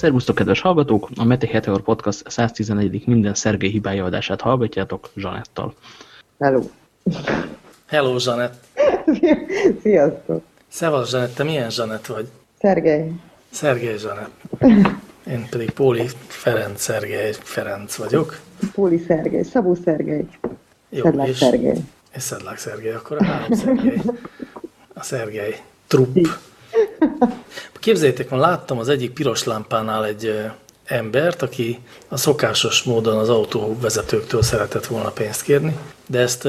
Szervusztok, kedves hallgatók! A Meti Heteor Podcast 114. minden Szergei hibája adását hallgatjátok Zsanettal. Hello! Hello, Zsanett! Sziasztok! Szevasz, Zsanett, te milyen Zsanett vagy? Szergej. Szergej Zsanett. Én pedig Póli Ferenc Szergej Ferenc vagyok. Póli Szergej, Szabó Szergej, Jó, Szedlák és, Szergej. és Szedlák Szergej, akkor a három Szergej. A Szergej trupp. Képzeljétek, ma láttam az egyik piros lámpánál egy embert, aki a szokásos módon az autóvezetőktől szeretett volna pénzt kérni, de ezt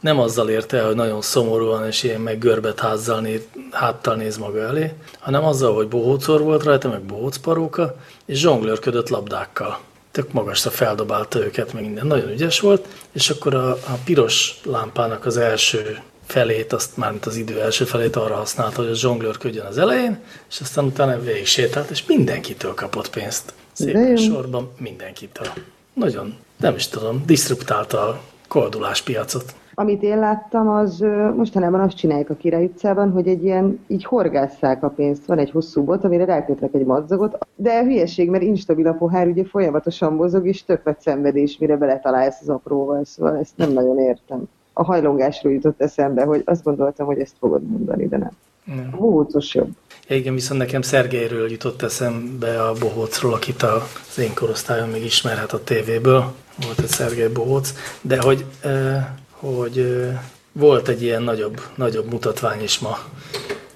nem azzal érte el, hogy nagyon szomorúan és ilyen meg görbet házzal néz, háttal néz maga elé, hanem azzal, hogy bohócor volt rajta, meg bohócparóka, és zsonglőrködött labdákkal. Tök magasra feldobálta őket, meg minden. Nagyon ügyes volt, és akkor a, a piros lámpának az első felét, azt már mint az idő első felét arra használta, hogy a zsonglőrködjön az elején, és aztán utána végig sétált, és mindenkitől kapott pénzt. Szépen sorban mindenkitől. Nagyon, nem is tudom, diszruptálta a koldulás piacot. Amit én láttam, az mostanában azt csinálják a Király utcában, hogy egy ilyen, így horgásszák a pénzt. Van egy hosszú bot, amire rákötnek egy madzagot, de hülyeség, mert instabil a pohár, ugye folyamatosan mozog, és nagy szenvedés, mire beletalálsz az apróval, szóval ezt nem nagyon értem. A hajlongásról jutott eszembe, hogy azt gondoltam, hogy ezt fogod mondani, de nem. Nem. A bohócos jobb. Igen, viszont nekem Szergeiről jutott eszembe a Bohócról, akit az én korosztályon még ismerhet a tévéből. Volt egy Szergei Bohóc, de hogy, eh, hogy eh, volt egy ilyen nagyobb, nagyobb mutatvány is ma,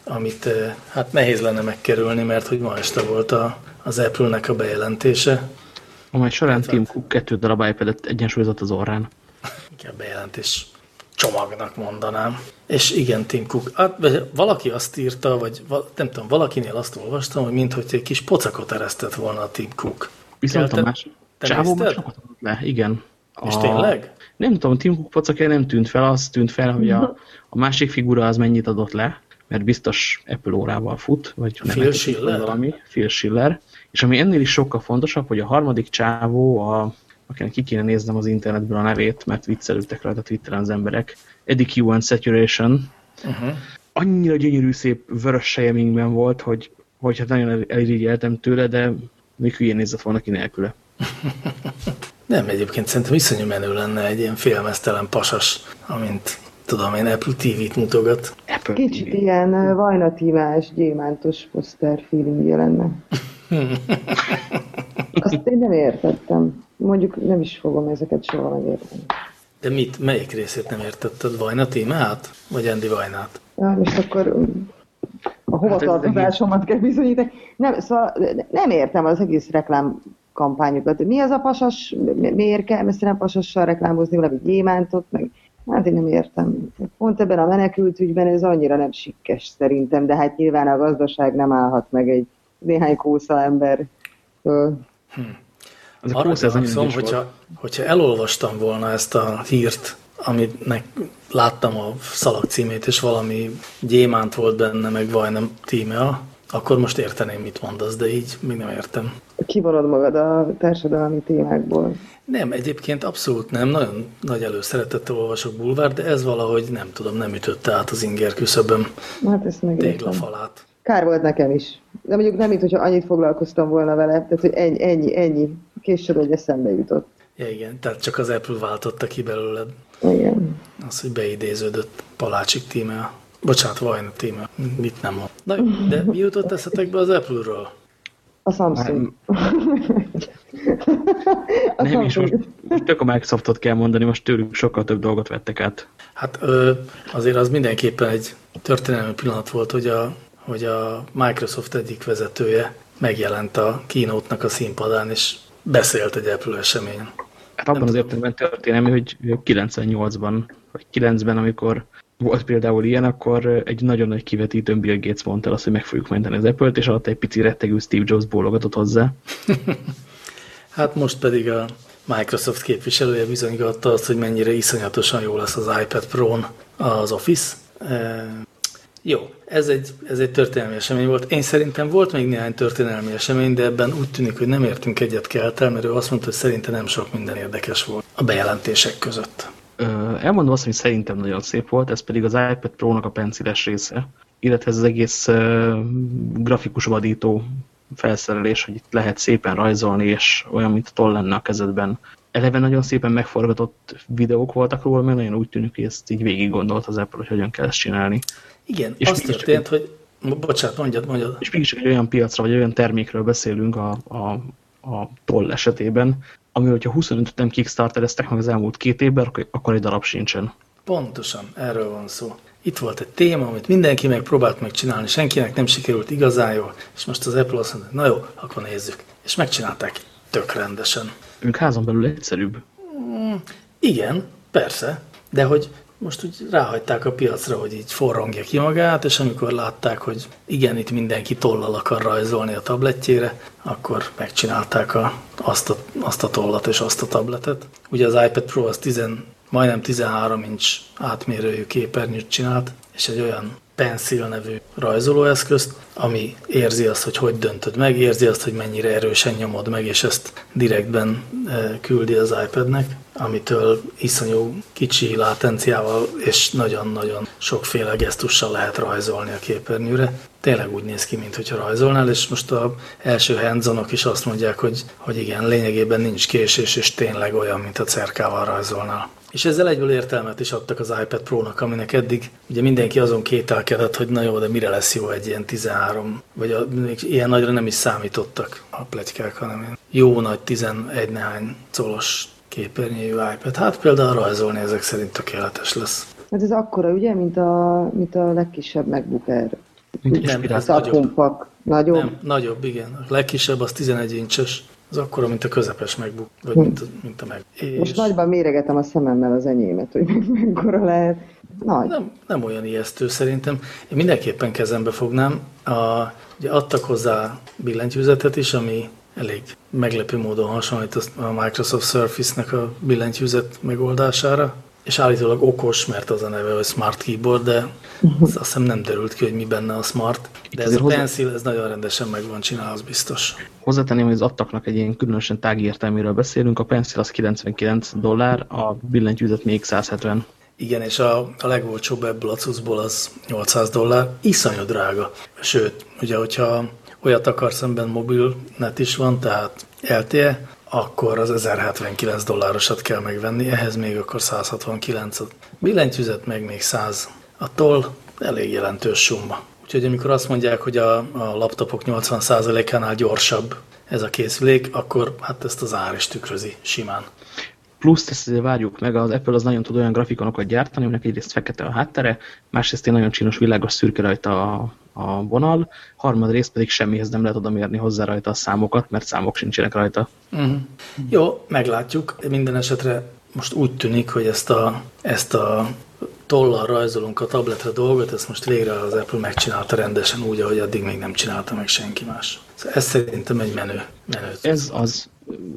amit eh, hát nehéz lenne megkerülni, mert hogy ma este volt a, az Apple-nek a bejelentése. Amely során Tim Cook kettő darab iPad-et egyensúlyozott az orrán. Igen, bejelentés csomagnak mondanám. És igen, Tim Cook, hát, valaki azt írta, vagy nem tudom, valakinél azt olvastam, hogy minthogy egy kis pocakot eresztett volna a Tim Cook. Viszont Te- a másik csávó már sokat adott le, igen. És A- tényleg? Nem tudom, Tim Cook pocakja nem tűnt fel, az tűnt fel, hogy a, a másik figura az mennyit adott le, mert biztos Apple órával fut, vagy nem Phil egy- Schiller? valami, Phil Schiller. És ami ennél is sokkal fontosabb, hogy a harmadik csávó, a, akinek ki kéne néznem az internetből a nevét, mert viccelődtek rajta Twitteren az emberek, Eddie Q and Saturation, Uh-huh. annyira gyönyörű szép vörös sejemingben volt, hogy, hogy hát nagyon el- elirigyeltem tőle, de még hülyén nézett volna ki nélküle. Nem, egyébként szerintem iszonyú menő lenne egy ilyen félmeztelen pasas, amint tudom én Apple TV-t mutogat. Apple Kicsit TV. ilyen ö, vajnatímás, gyémántos poszter feelingje lenne. Azt én nem értettem. Mondjuk nem is fogom ezeket soha megérteni. De mit, melyik részét nem értetted? Vajna témát? Vagy Andy Vajnát? Ja, most akkor um, a hovatartozásomat kell bizonyítani. Nem, szóval nem értem az egész reklám kampányokat. Mi az a pasas, mi- miért kell messzire pasassal reklámozni valami gyémántot, meg hát én nem értem. Pont ebben a menekült ügyben ez annyira nem sikkes szerintem, de hát nyilván a gazdaság nem állhat meg egy néhány kósza ember. Az a Arra ez volt. hogyha, hogyha elolvastam volna ezt a hírt, aminek láttam a szalag címét, és valami gyémánt volt benne, meg Vajna tíme, akkor most érteném, mit mondasz, de így még nem értem. Kivonod magad a társadalmi témákból. Nem, egyébként abszolút nem. Nagyon nagy előszeretettel olvasok bulvár, de ez valahogy nem tudom, nem ütötte át az inger küszöböm Hát ezt téglafalát. Kár volt nekem is. De mondjuk nem, mint hogyha annyit foglalkoztam volna vele, tehát hogy ennyi, ennyi, ennyi. Később, hogy eszembe jutott. Ja, igen, tehát csak az Apple váltotta ki belőled Igen. az, hogy beidéződött Palácsik tíme. Bocsánat, Vajna tíme. Mit nem mond. Na, jó, de mi jutott eszetekbe az Apple-ről? A Samsung. a Nem, és most, Samsung. most tök a Microsoftot kell mondani, most tőlük sokkal több dolgot vettek át. Hát ö, azért az mindenképpen egy történelmi pillanat volt, hogy a, hogy a Microsoft egyik vezetője megjelent a keynote-nak a színpadán, és beszélt egy Apple eseményen. Hát abban az értelemben történelmi, hogy 98-ban, vagy 9-ben, amikor volt például ilyen, akkor egy nagyon nagy kivetítőn Bill Gates mondta azt, hogy meg fogjuk menteni az Apple-t, és alatt egy pici rettegő Steve Jobs bólogatott hozzá. Hát most pedig a Microsoft képviselője bizonygatta azt, hogy mennyire iszonyatosan jó lesz az iPad Pro-n az Office. Jó, ez egy, ez egy történelmi esemény volt. Én szerintem volt még néhány történelmi esemény, de ebben úgy tűnik, hogy nem értünk egyet keltel, mert ő azt mondta, hogy szerinte nem sok minden érdekes volt a bejelentések között. Elmondom azt, hogy szerintem nagyon szép volt, ez pedig az iPad Pro-nak a penciles része, illetve ez az egész uh, grafikus vadító felszerelés, hogy itt lehet szépen rajzolni, és olyan, mint toll lenne a kezedben. Eleve nagyon szépen megforgatott videók voltak róla, mert nagyon úgy tűnik, hogy ezt így végig gondolt az Apple, hogy hogyan kell ezt csinálni. Igen, és az történt, egy, hogy... Bocsánat, mondjad, mondjad. És mégis egy olyan piacra, vagy olyan termékről beszélünk a, a, a toll esetében, ami, hogyha 25 nem kickstartereztek meg az elmúlt két évben, akkor egy darab sincsen. Pontosan, erről van szó. Itt volt egy téma, amit mindenki megpróbált megcsinálni, senkinek nem sikerült igazán jól, és most az Apple azt mondta, na jó, akkor nézzük. És megcsinálták tök rendesen. Ők házon belül egyszerűbb. Mm, igen, persze, de hogy most úgy ráhagyták a piacra, hogy így forrongja ki magát, és amikor látták, hogy igen, itt mindenki tollal akar rajzolni a tabletjére, akkor megcsinálták a, azt, a, azt a tollat és azt a tabletet. Ugye az iPad Pro az 10, majdnem 13 inch átmérőjű képernyőt csinált, és egy olyan Pencil nevű rajzolóeszközt, ami érzi azt, hogy hogy döntöd meg, érzi azt, hogy mennyire erősen nyomod meg, és ezt direktben eh, küldi az iPadnek, amitől iszonyú kicsi látenciával és nagyon-nagyon sokféle gesztussal lehet rajzolni a képernyőre. Tényleg úgy néz ki, mintha rajzolnál, és most az első handzonok is azt mondják, hogy, hogy igen, lényegében nincs késés, és tényleg olyan, mint a cerkával rajzolnál. És ezzel egyből értelmet is adtak az iPad Pro-nak, aminek eddig ugye mindenki azon kételkedett, hogy na jó, de mire lesz jó egy ilyen 13, vagy a, ilyen nagyra nem is számítottak a pletykák, hanem jó nagy 11 nehány colos képernyőjű iPad. Hát például rajzolni ezek szerint tökéletes lesz. Hát ez akkora, ugye, mint a, mint a legkisebb MacBook Air. Nem, ez nagyobb. Kompak. Nagyobb? Nem, nagyobb, igen. A legkisebb az 11 incses. Az akkora, mint a közepes MacBook, vagy hm. mint, a, mint a Mac. És... Most nagyban méregetem a szememmel az enyémet, hogy mekkora lehet. Nagy. Nem, nem olyan ijesztő szerintem. Én mindenképpen kezembe fognám. A, ugye adtak hozzá billentyűzetet is, ami elég meglepő módon hasonlít a Microsoft Surface-nek a billentyűzet megoldására, és állítólag okos, mert az a neve, hogy Smart Keyboard, de azt hiszem nem derült ki, hogy mi benne a Smart. De ez a hozzá... Pencil, ez nagyon rendesen meg van csinálva, az biztos. Hozzátenném, hogy az adtaknak egy ilyen különösen tági értelméről beszélünk, a Pencil az 99 dollár, a billentyűzet még 170. Igen, és a, a legolcsóbb ebből a cuccból az 800 dollár, iszonyú drága. Sőt, ugye, hogyha olyat akarsz, amiben mobilnet is van, tehát LTE, akkor az 1079 dollárosat kell megvenni, ehhez még akkor 169 -ot. Billentyűzet meg még 100. Attól elég jelentős summa. Úgyhogy amikor azt mondják, hogy a, a laptopok 80%-ánál gyorsabb ez a készülék, akkor hát ezt az ár is tükrözi simán. Plusz ezt azért várjuk meg, az Apple az nagyon tud olyan grafikonokat gyártani, aminek egyrészt fekete a háttere, másrészt egy nagyon csinos, világos szürke rajta a, a vonal, harmadrészt pedig semmihez nem lehet oda mérni hozzá rajta a számokat, mert számok sincsenek rajta. Uh mhm. -huh. Jó, meglátjuk. Minden esetre most úgy tűnik, hogy ezt a, ezt a tollal rajzolunk a tabletre dolgot, ezt most végre az Apple megcsinálta rendesen úgy, ahogy addig még nem csinálta meg senki más. Szóval ez szerintem egy menő. menő ez az,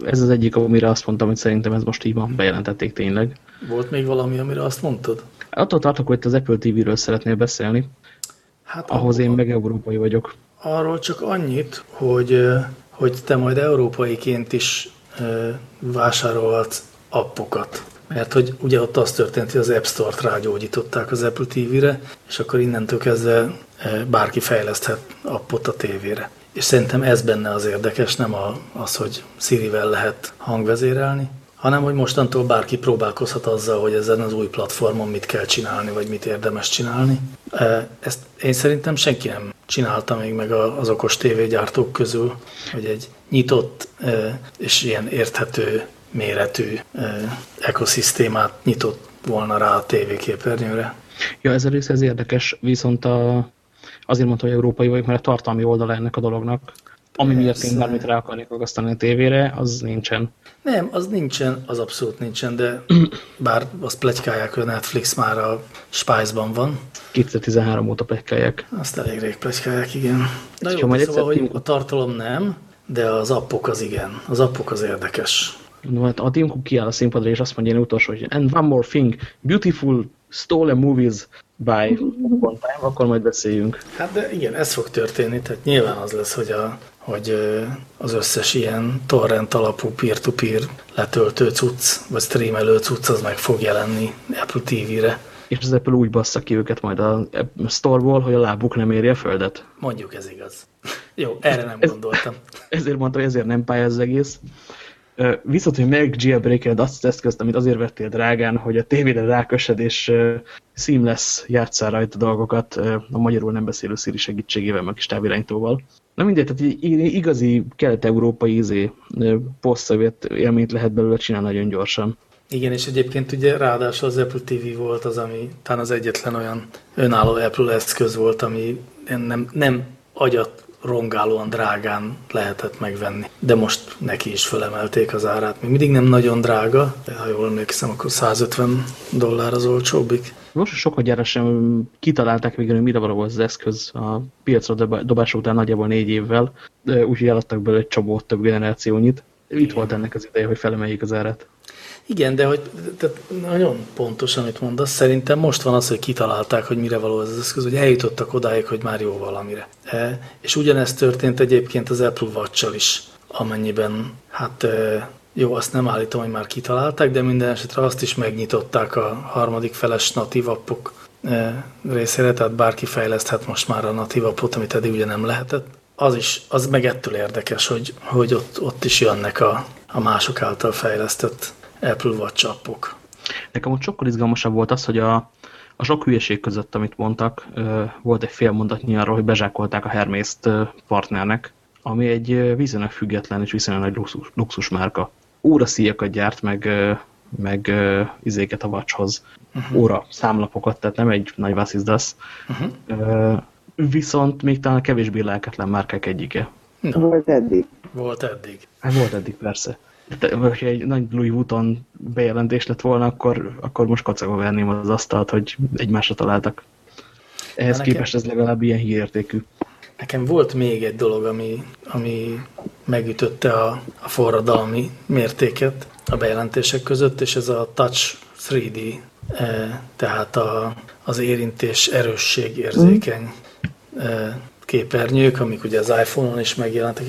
ez az egyik, amire azt mondtam, hogy szerintem ez most így van, bejelentették tényleg. Volt még valami, amire azt mondtad? Attól tartok, hogy te az Apple TV-ről szeretnél beszélni. Hát ahhoz én meg európai vagyok. Arról csak annyit, hogy, hogy te majd európaiként is vásárolhatsz appokat. Mert hogy ugye ott az történt, hogy az App Store-t rágyógyították az Apple TV-re, és akkor innentől kezdve bárki fejleszthet appot a tévére. És szerintem ez benne az érdekes, nem az, hogy Siri-vel lehet hangvezérelni, hanem hogy mostantól bárki próbálkozhat azzal, hogy ezen az új platformon mit kell csinálni, vagy mit érdemes csinálni. Ezt én szerintem senki nem csinálta még meg az okos tévégyártók közül, hogy egy nyitott és ilyen érthető méretű ekoszisztémát nyitott volna rá a tévéképernyőre. Ja, ez a rész ez érdekes, viszont a, azért mondta, hogy európai vagyok, mert a tartalmi oldala ennek a dolognak, ami miatt én bármit rá akarnék akasztani a tévére, az nincsen. Nem, az nincsen, az abszolút nincsen, de bár azt plegykálják, hogy a Netflix már a Spice-ban van. 2013 óta plegykálják. Azt elég rég plegykálják, igen. Na jó, szóval, egyszer... hogy a tartalom nem, de az appok az igen. Az appok az érdekes. No, hát a Tim Cook kiáll a színpadra, és azt mondja én utolsó, hogy and one more thing, beautiful stolen movies by one time, akkor majd beszéljünk. Hát de igen, ez fog történni, tehát nyilván az lesz, hogy, a, hogy az összes ilyen torrent alapú peer-to-peer -peer letöltő cucc, vagy streamelő cucc, az meg fog jelenni Apple TV-re. és az Apple úgy bassza ki őket majd a Store-ból, hogy a lábuk nem éri a földet. Mondjuk ez igaz. Jó, erre nem ez, gondoltam. Ezért mondtam, ezért nem pályáz az egész. Viszont, hogy meg jailbreaked azt az eszközt, amit azért vettél drágán, hogy a tévére rákösed, és seamless játsszál rajta dolgokat a magyarul nem beszélő Siri segítségével, meg kis távirányítóval. Na mindegy, tehát igazi kelet-európai izé, post élményt lehet belőle csinálni nagyon gyorsan. Igen, és egyébként ugye ráadásul az Apple TV volt az, ami talán az egyetlen olyan önálló Apple eszköz volt, ami nem, nem agyat rongálóan drágán lehetett megvenni. De most neki is fölemelték az árát. Még mindig nem nagyon drága, de ha jól emlékszem, akkor 150 dollár az olcsóbbik. Most sokat gyára sem kitalálták végül, hogy mire való az eszköz a piacra dobása után nagyjából négy évvel, úgyhogy eladtak belőle egy csomó több generációnyit. Itt volt ennek az ideje, hogy felemeljék az árat. Igen, de hogy tehát nagyon pontos, amit mondasz. Szerintem most van az, hogy kitalálták, hogy mire való ez az eszköz, hogy eljutottak odáig, hogy már jó valamire. E, és ugyanezt történt egyébként az Apple watch is, amennyiben, hát e, jó, azt nem állítom, hogy már kitalálták, de minden esetre azt is megnyitották a harmadik feles natív appok e, részére, tehát bárki fejleszthet most már a natív appot, amit eddig ugye nem lehetett. Az is, az meg ettől érdekes, hogy, hogy ott, ott is jönnek a, a mások által fejlesztett Apple Watch appok. Nekem ott sokkal izgalmasabb volt az, hogy a, a sok hülyeség között, amit mondtak, volt egy fél mondatnyi arról, hogy bezsákolták a hermes partnernek, ami egy viszonylag független és viszonylag luxus, luxus márka. Óraszíjakat gyárt, meg, meg izéket a watchhoz. Uh -huh. Óra számlapokat, tehát nem egy nagy vasszizdasz. Uh -huh. Viszont még talán a kevésbé lelketlen márkák egyike. Na. Volt eddig. Volt eddig. Hát volt eddig, persze hogyha egy nagy Louis Vuitton bejelentés lett volna, akkor, akkor most kacagva verném az asztalt, hogy egymásra találtak. Ehhez nekem, képest ez legalább ilyen hírértékű. Nekem volt még egy dolog, ami, ami megütötte a, a forradalmi mértéket a bejelentések között, és ez a Touch 3D, e, tehát a, az érintés erősség érzékeny e, képernyők, amik ugye az iPhone-on is megjelentek,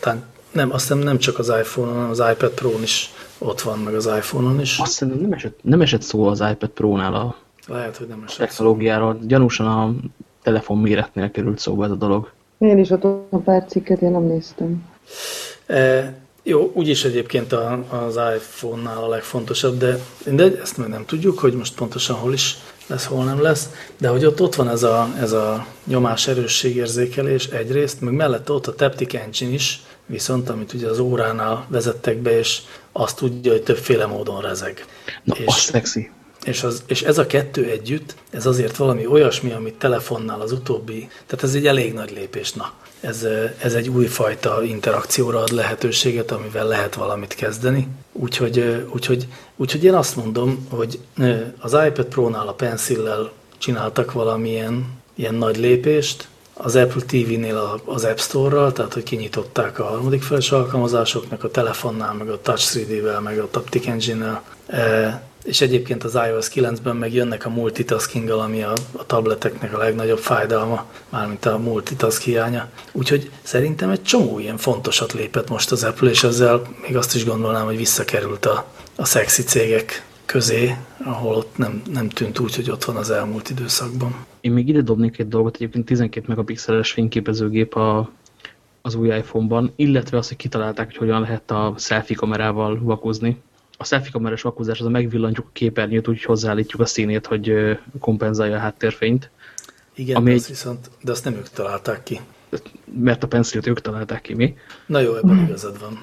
talán nem, azt hiszem nem csak az iPhone-on, hanem az iPad Pro-n is ott van, meg az iPhone-on is. Azt hiszem nem esett, nem esett szó az iPad Pro-nál a Lehet, hogy nem esett technológiáról. Gyanúsan a telefon méretnél került szóba ez a dolog. Én is ott a pár cikket, én nem néztem. E, jó, úgyis egyébként a, az iPhone-nál a legfontosabb, de, de ezt még nem tudjuk, hogy most pontosan hol is lesz, hol nem lesz, de hogy ott, ott van ez a, ez a nyomás erősségérzékelés egyrészt, meg mellette ott a Taptic Engine is, viszont amit ugye az óránál vezettek be, és azt tudja, hogy többféle módon rezeg. Na, és, az szexi. És, az, és ez a kettő együtt, ez azért valami olyasmi, amit telefonnál az utóbbi, tehát ez egy elég nagy lépés, na. Ez, ez egy újfajta interakcióra ad lehetőséget, amivel lehet valamit kezdeni. Úgyhogy, úgyhogy, úgyhogy én azt mondom, hogy az iPad Pro-nál a Pencil-lel csináltak valamilyen ilyen nagy lépést, az Apple TV-nél az App Store-ral, tehát hogy kinyitották a harmadik feles alkalmazásoknak, a telefonnál, meg a Touch 3D-vel, meg a Taptic Engine-nel. És egyébként az iOS 9-ben meg jönnek a multitasking ami a, a tableteknek a legnagyobb fájdalma, mármint a multitask hiánya. Úgyhogy szerintem egy csomó ilyen fontosat lépett most az Apple, és ezzel még azt is gondolnám, hogy visszakerült a, a szexi cégek közé, ahol ott nem, nem tűnt úgy, hogy ott van az elmúlt időszakban. Én még ide dobnék egy dolgot, egyébként 12 megapixeles fényképezőgép a, az új iPhone-ban, illetve azt, hogy kitalálták, hogy hogyan lehet a selfie kamerával vakozni. A selfie kamerás vakozás az a megvillantjuk a képernyőt, úgy hozzáállítjuk a színét, hogy kompenzálja a háttérfényt. Igen, ami azt viszont, de azt nem ők találták ki. Mert a pencilt ők találták ki, mi? Na jó, ebben igazad van.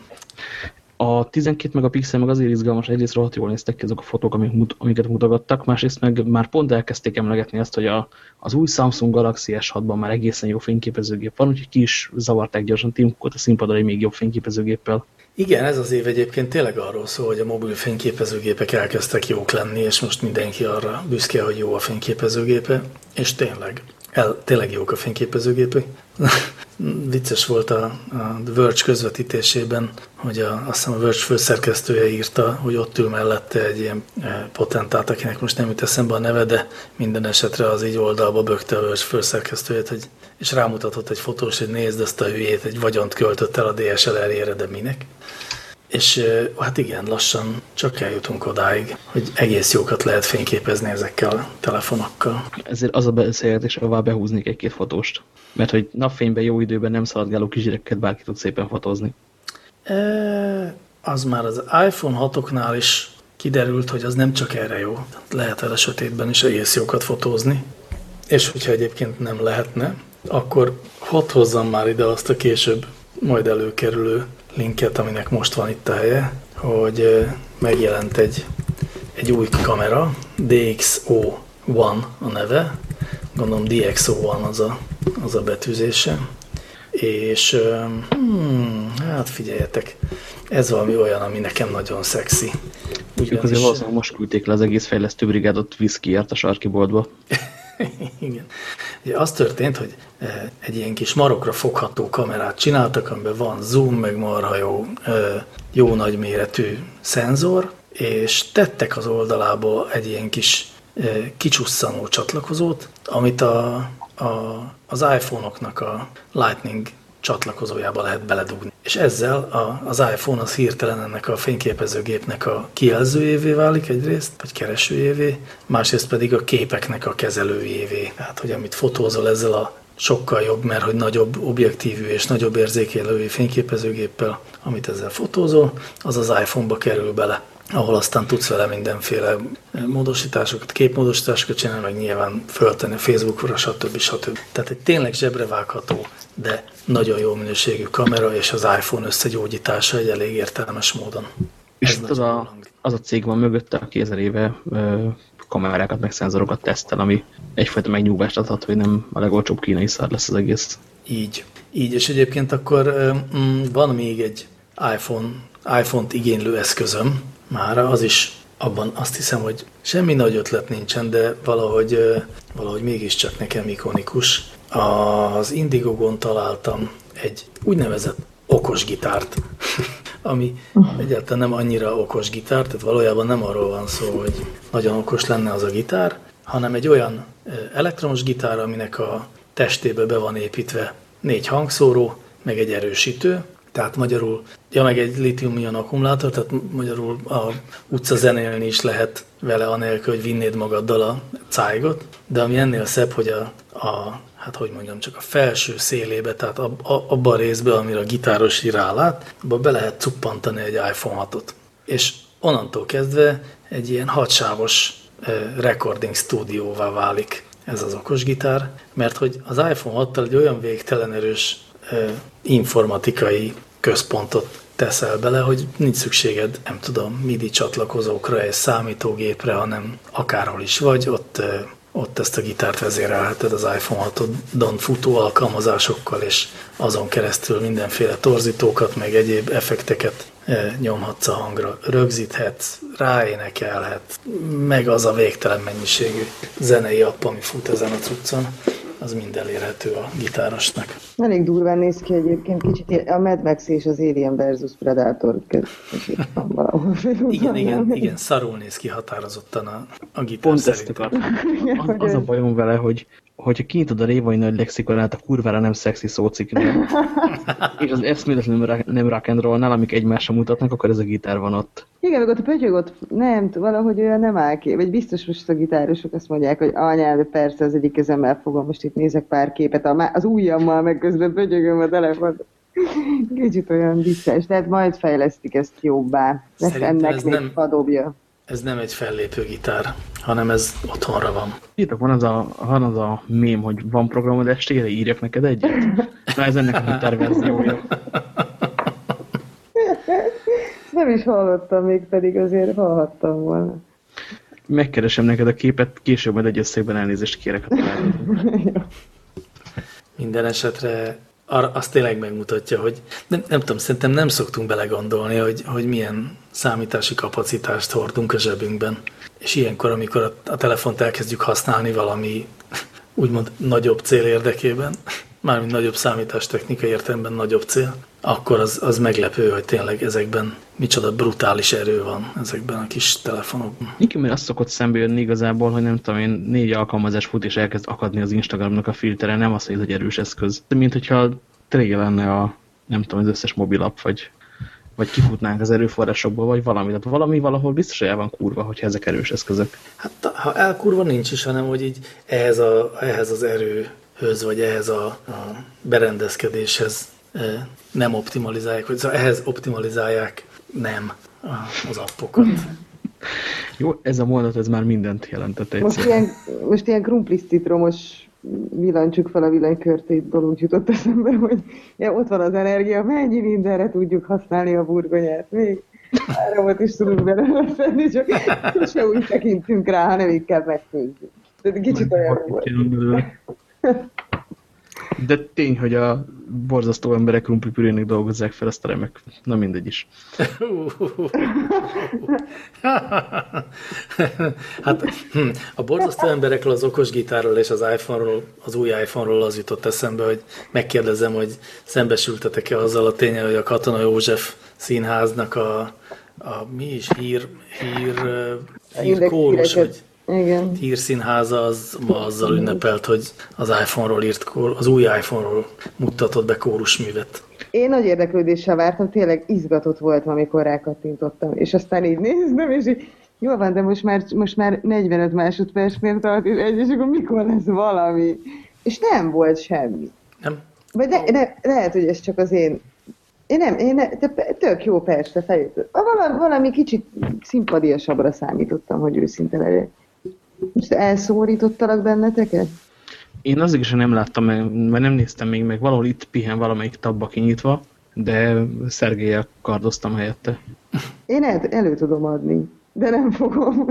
A 12 megapixel meg azért izgalmas, egyrészt rohadt jól néztek ki azok a fotók, amik, amiket mutogattak, másrészt meg már pont elkezdték emlegetni azt, hogy a, az új Samsung Galaxy S6-ban már egészen jó fényképezőgép van, úgyhogy ki is zavarták gyorsan Tim Cookot a színpadon egy még jobb fényképezőgéppel. Igen, ez az év egyébként tényleg arról szól, hogy a mobil fényképezőgépek elkezdtek jók lenni, és most mindenki arra büszke, hogy jó a fényképezőgépe, és tényleg el, tényleg jók a fényképezőgépek. Vicces volt a, a The Verge közvetítésében, hogy a, azt hiszem a Verge főszerkesztője írta, hogy ott ül mellette egy ilyen e, potentát, akinek most nem jut eszembe a neve, de minden esetre az így oldalba bökte a Verge főszerkesztőjét, hogy, és rámutatott egy fotós, hogy nézd ezt a hülyét, egy vagyont költött el a DSLR-ére, de minek? És hát igen, lassan csak eljutunk odáig, hogy egész jókat lehet fényképezni ezekkel a telefonokkal. Ezért az a beszélgetés, ahová behúznék egy-két fotóst. Mert hogy napfényben, jó időben nem szaladgáló kisgyerekeket bárki tud szépen fotózni. E, az már az iPhone 6-oknál is kiderült, hogy az nem csak erre jó. Lehet vele sötétben is egész jókat fotózni. És hogyha egyébként nem lehetne, akkor hadd hozzam már ide azt a később majd előkerülő linket, aminek most van itt a helye, hogy megjelent egy, egy új kamera, DxO1 a neve, gondolom DxO1 az a, az a betűzése, és hmm, hát figyeljetek, ez valami olyan, ami nekem nagyon szexi. Ugyanis... azért valószínűleg most küldték le az egész fejlesztő brigádot viszkiért a sarki boltba. Igen. Ugye az történt, hogy eh, egy ilyen kis marokra fogható kamerát csináltak, amiben van zoom, meg marha jó, eh, jó nagyméretű szenzor, és tettek az oldalába egy ilyen kis eh, kicsusszanó csatlakozót, amit a, a, az iPhone-oknak a Lightning csatlakozójába lehet beledugni. És ezzel a, az iPhone az hirtelen ennek a fényképezőgépnek a kijelzőjévé válik egyrészt, vagy keresőjévé, másrészt pedig a képeknek a kezelőjévé. Tehát, hogy amit fotózol ezzel a sokkal jobb, mert hogy nagyobb objektívű és nagyobb érzékelői fényképezőgéppel, amit ezzel fotózol, az az iPhone-ba kerül bele ahol aztán tudsz vele mindenféle módosításokat, képmódosításokat csinálni, meg nyilván föltenni Facebookra, stb. stb. Tehát egy tényleg zsebrevágható, de nagyon jó minőségű kamera, és az iPhone összegyógyítása egy elég értelmes módon. És az a, az a cég van mögötte, aki ezer éve ö, kamerákat, meg szenzorokat tesztel, ami egyfajta megnyugvást adhat, hogy nem a legolcsóbb kínai szár lesz az egész. Így. Így, és egyébként akkor mm, van még egy iPhone, iPhone-t igénylő eszközöm, mára, az is abban azt hiszem, hogy semmi nagy ötlet nincsen, de valahogy, valahogy mégiscsak nekem ikonikus. Az Indigogon találtam egy úgynevezett okos gitárt, ami egyáltalán nem annyira okos gitár, tehát valójában nem arról van szó, hogy nagyon okos lenne az a gitár, hanem egy olyan elektromos gitár, aminek a testébe be van építve négy hangszóró, meg egy erősítő, tehát magyarul, ja meg egy litium-ion akkumulátor, tehát magyarul a utca zenélni is lehet vele anélkül, hogy vinnéd magaddal a cájgot, de ami ennél szebb, hogy a, a hát hogy mondjam, csak a felső szélébe, tehát ab, a, abban a részben, amire a gitáros rálát, abba be lehet cuppantani egy iPhone 6-ot. És onnantól kezdve egy ilyen hatsávos recording stúdióvá válik ez az okos gitár, mert hogy az iPhone 6-tal egy olyan végtelen erős informatikai központot teszel bele, hogy nincs szükséged, nem tudom, MIDI csatlakozókra és számítógépre, hanem akárhol is vagy, ott, ott ezt a gitárt vezérelheted az iPhone 6-on futó alkalmazásokkal, és azon keresztül mindenféle torzítókat, meg egyéb effekteket nyomhatsz a hangra, rögzíthetsz, ráénekelhet, meg az a végtelen mennyiségű zenei app, ami fut ezen a cuccon az mind elérhető a gitárosnak. Elég durván néz ki egyébként, kicsit a Mad Max és az Alien versus Predator között Igen, igen, igen, szarul néz ki határozottan a, a gitár Pont szerintem. Az, az a bajom vele, hogy hogyha kinyitod a révai nagy lexikonát, a kurvára nem szexi szóciknél, és az eszméletlen nem rock and roll-nál, amik egymásra mutatnak, akkor ez a gitár van ott. Igen, meg ott a pötyög ott nem, valahogy olyan nem áll ki. Vagy biztos most a gitárosok azt mondják, hogy anyád, persze az egyik kezemmel fogom, most itt nézek pár képet, az ujjammal meg közben pötyögöm a telefon. Kicsit olyan vicces, de hát majd fejlesztik ezt jobbá. Szerintem ennek ez még nem... padobja ez nem egy fellépő gitár, hanem ez otthonra van. Írtak, van az a, van az a mém, hogy van programod estére, írjak neked egyet? Na ez ennek a gitár verziója. Nem is hallottam még, pedig azért hallhattam volna. Megkeresem neked a képet, később majd egy összegben elnézést kérek. Minden esetre arra azt tényleg megmutatja, hogy nem, nem tudom, szerintem nem szoktunk belegondolni, hogy, hogy milyen számítási kapacitást hordunk a zsebünkben. És ilyenkor, amikor a, a telefont elkezdjük használni valami úgymond nagyobb cél érdekében, mármint nagyobb számítástechnika értelemben nagyobb cél, akkor az, az meglepő, hogy tényleg ezekben micsoda brutális erő van ezekben a kis telefonokban. Mert azt szokott szembe jönni igazából, hogy nem tudom én, négy alkalmazás fut és elkezd akadni az Instagramnak a filtere, nem az, hogy ez egy erős eszköz. Mint hogyha tényleg lenne a, nem tudom, az összes mobilap, vagy vagy kifutnánk az erőforrásokból, vagy valami. Tehát valami valahol biztos, hogy el van kurva, hogyha ezek erős eszközök. Hát ha elkurva nincs is, hanem hogy így ehhez, a, ehhez az erőhöz, vagy ehhez a, a berendezkedéshez nem optimalizálják, vagy szóval ehhez optimalizálják nem az appokat. Jó, ez a mondat, ez már mindent jelentett egyszer. Most ilyen, most ilyen krumplis citromos villancsuk fel a villanykörtét dolog jutott eszembe, hogy ja, ott van az energia, mennyi mindenre tudjuk használni a burgonyát. Még áramot is tudunk belőle szedni, csak se úgy tekintünk rá, hanem inkább megfőzzük. Tehát kicsit olyan volt. De tény, hogy a borzasztó emberek krumplipürének dolgozzák fel ezt a remek. Na mindegy is. hát hm, a borzasztó emberekről, az okos gitárról és az iPhone-ról, az új iPhone-ról az jutott eszembe, hogy megkérdezem, hogy szembesültetek-e azzal a tényel, hogy a Katona József színháznak a, a mi is hír, hír, hír kórus, vagy igen. hírszínháza az ma azzal ünnepelt, hogy az iPhone-ról írt, az új iPhone-ról mutatott be kórusművet. Én nagy érdeklődéssel vártam, tényleg izgatott voltam, amikor rákattintottam, és aztán így néztem, és így, jó van, de most már, most már 45 másodpercnél tart, és egy, és akkor mikor lesz valami? És nem volt semmi. Nem? Vagy de, de, lehet, hogy ez csak az én én nem, én ne, de tök jó persze, fejött. Valami, valami kicsit szimpadiasabbra számítottam, hogy őszinte legyek. Most elszórítottalak benneteket? Én azért is nem láttam mert nem néztem még meg, valahol itt pihen valamelyik tabba kinyitva, de Szergélyel kardoztam helyette. Én el, elő tudom adni, de nem fogom.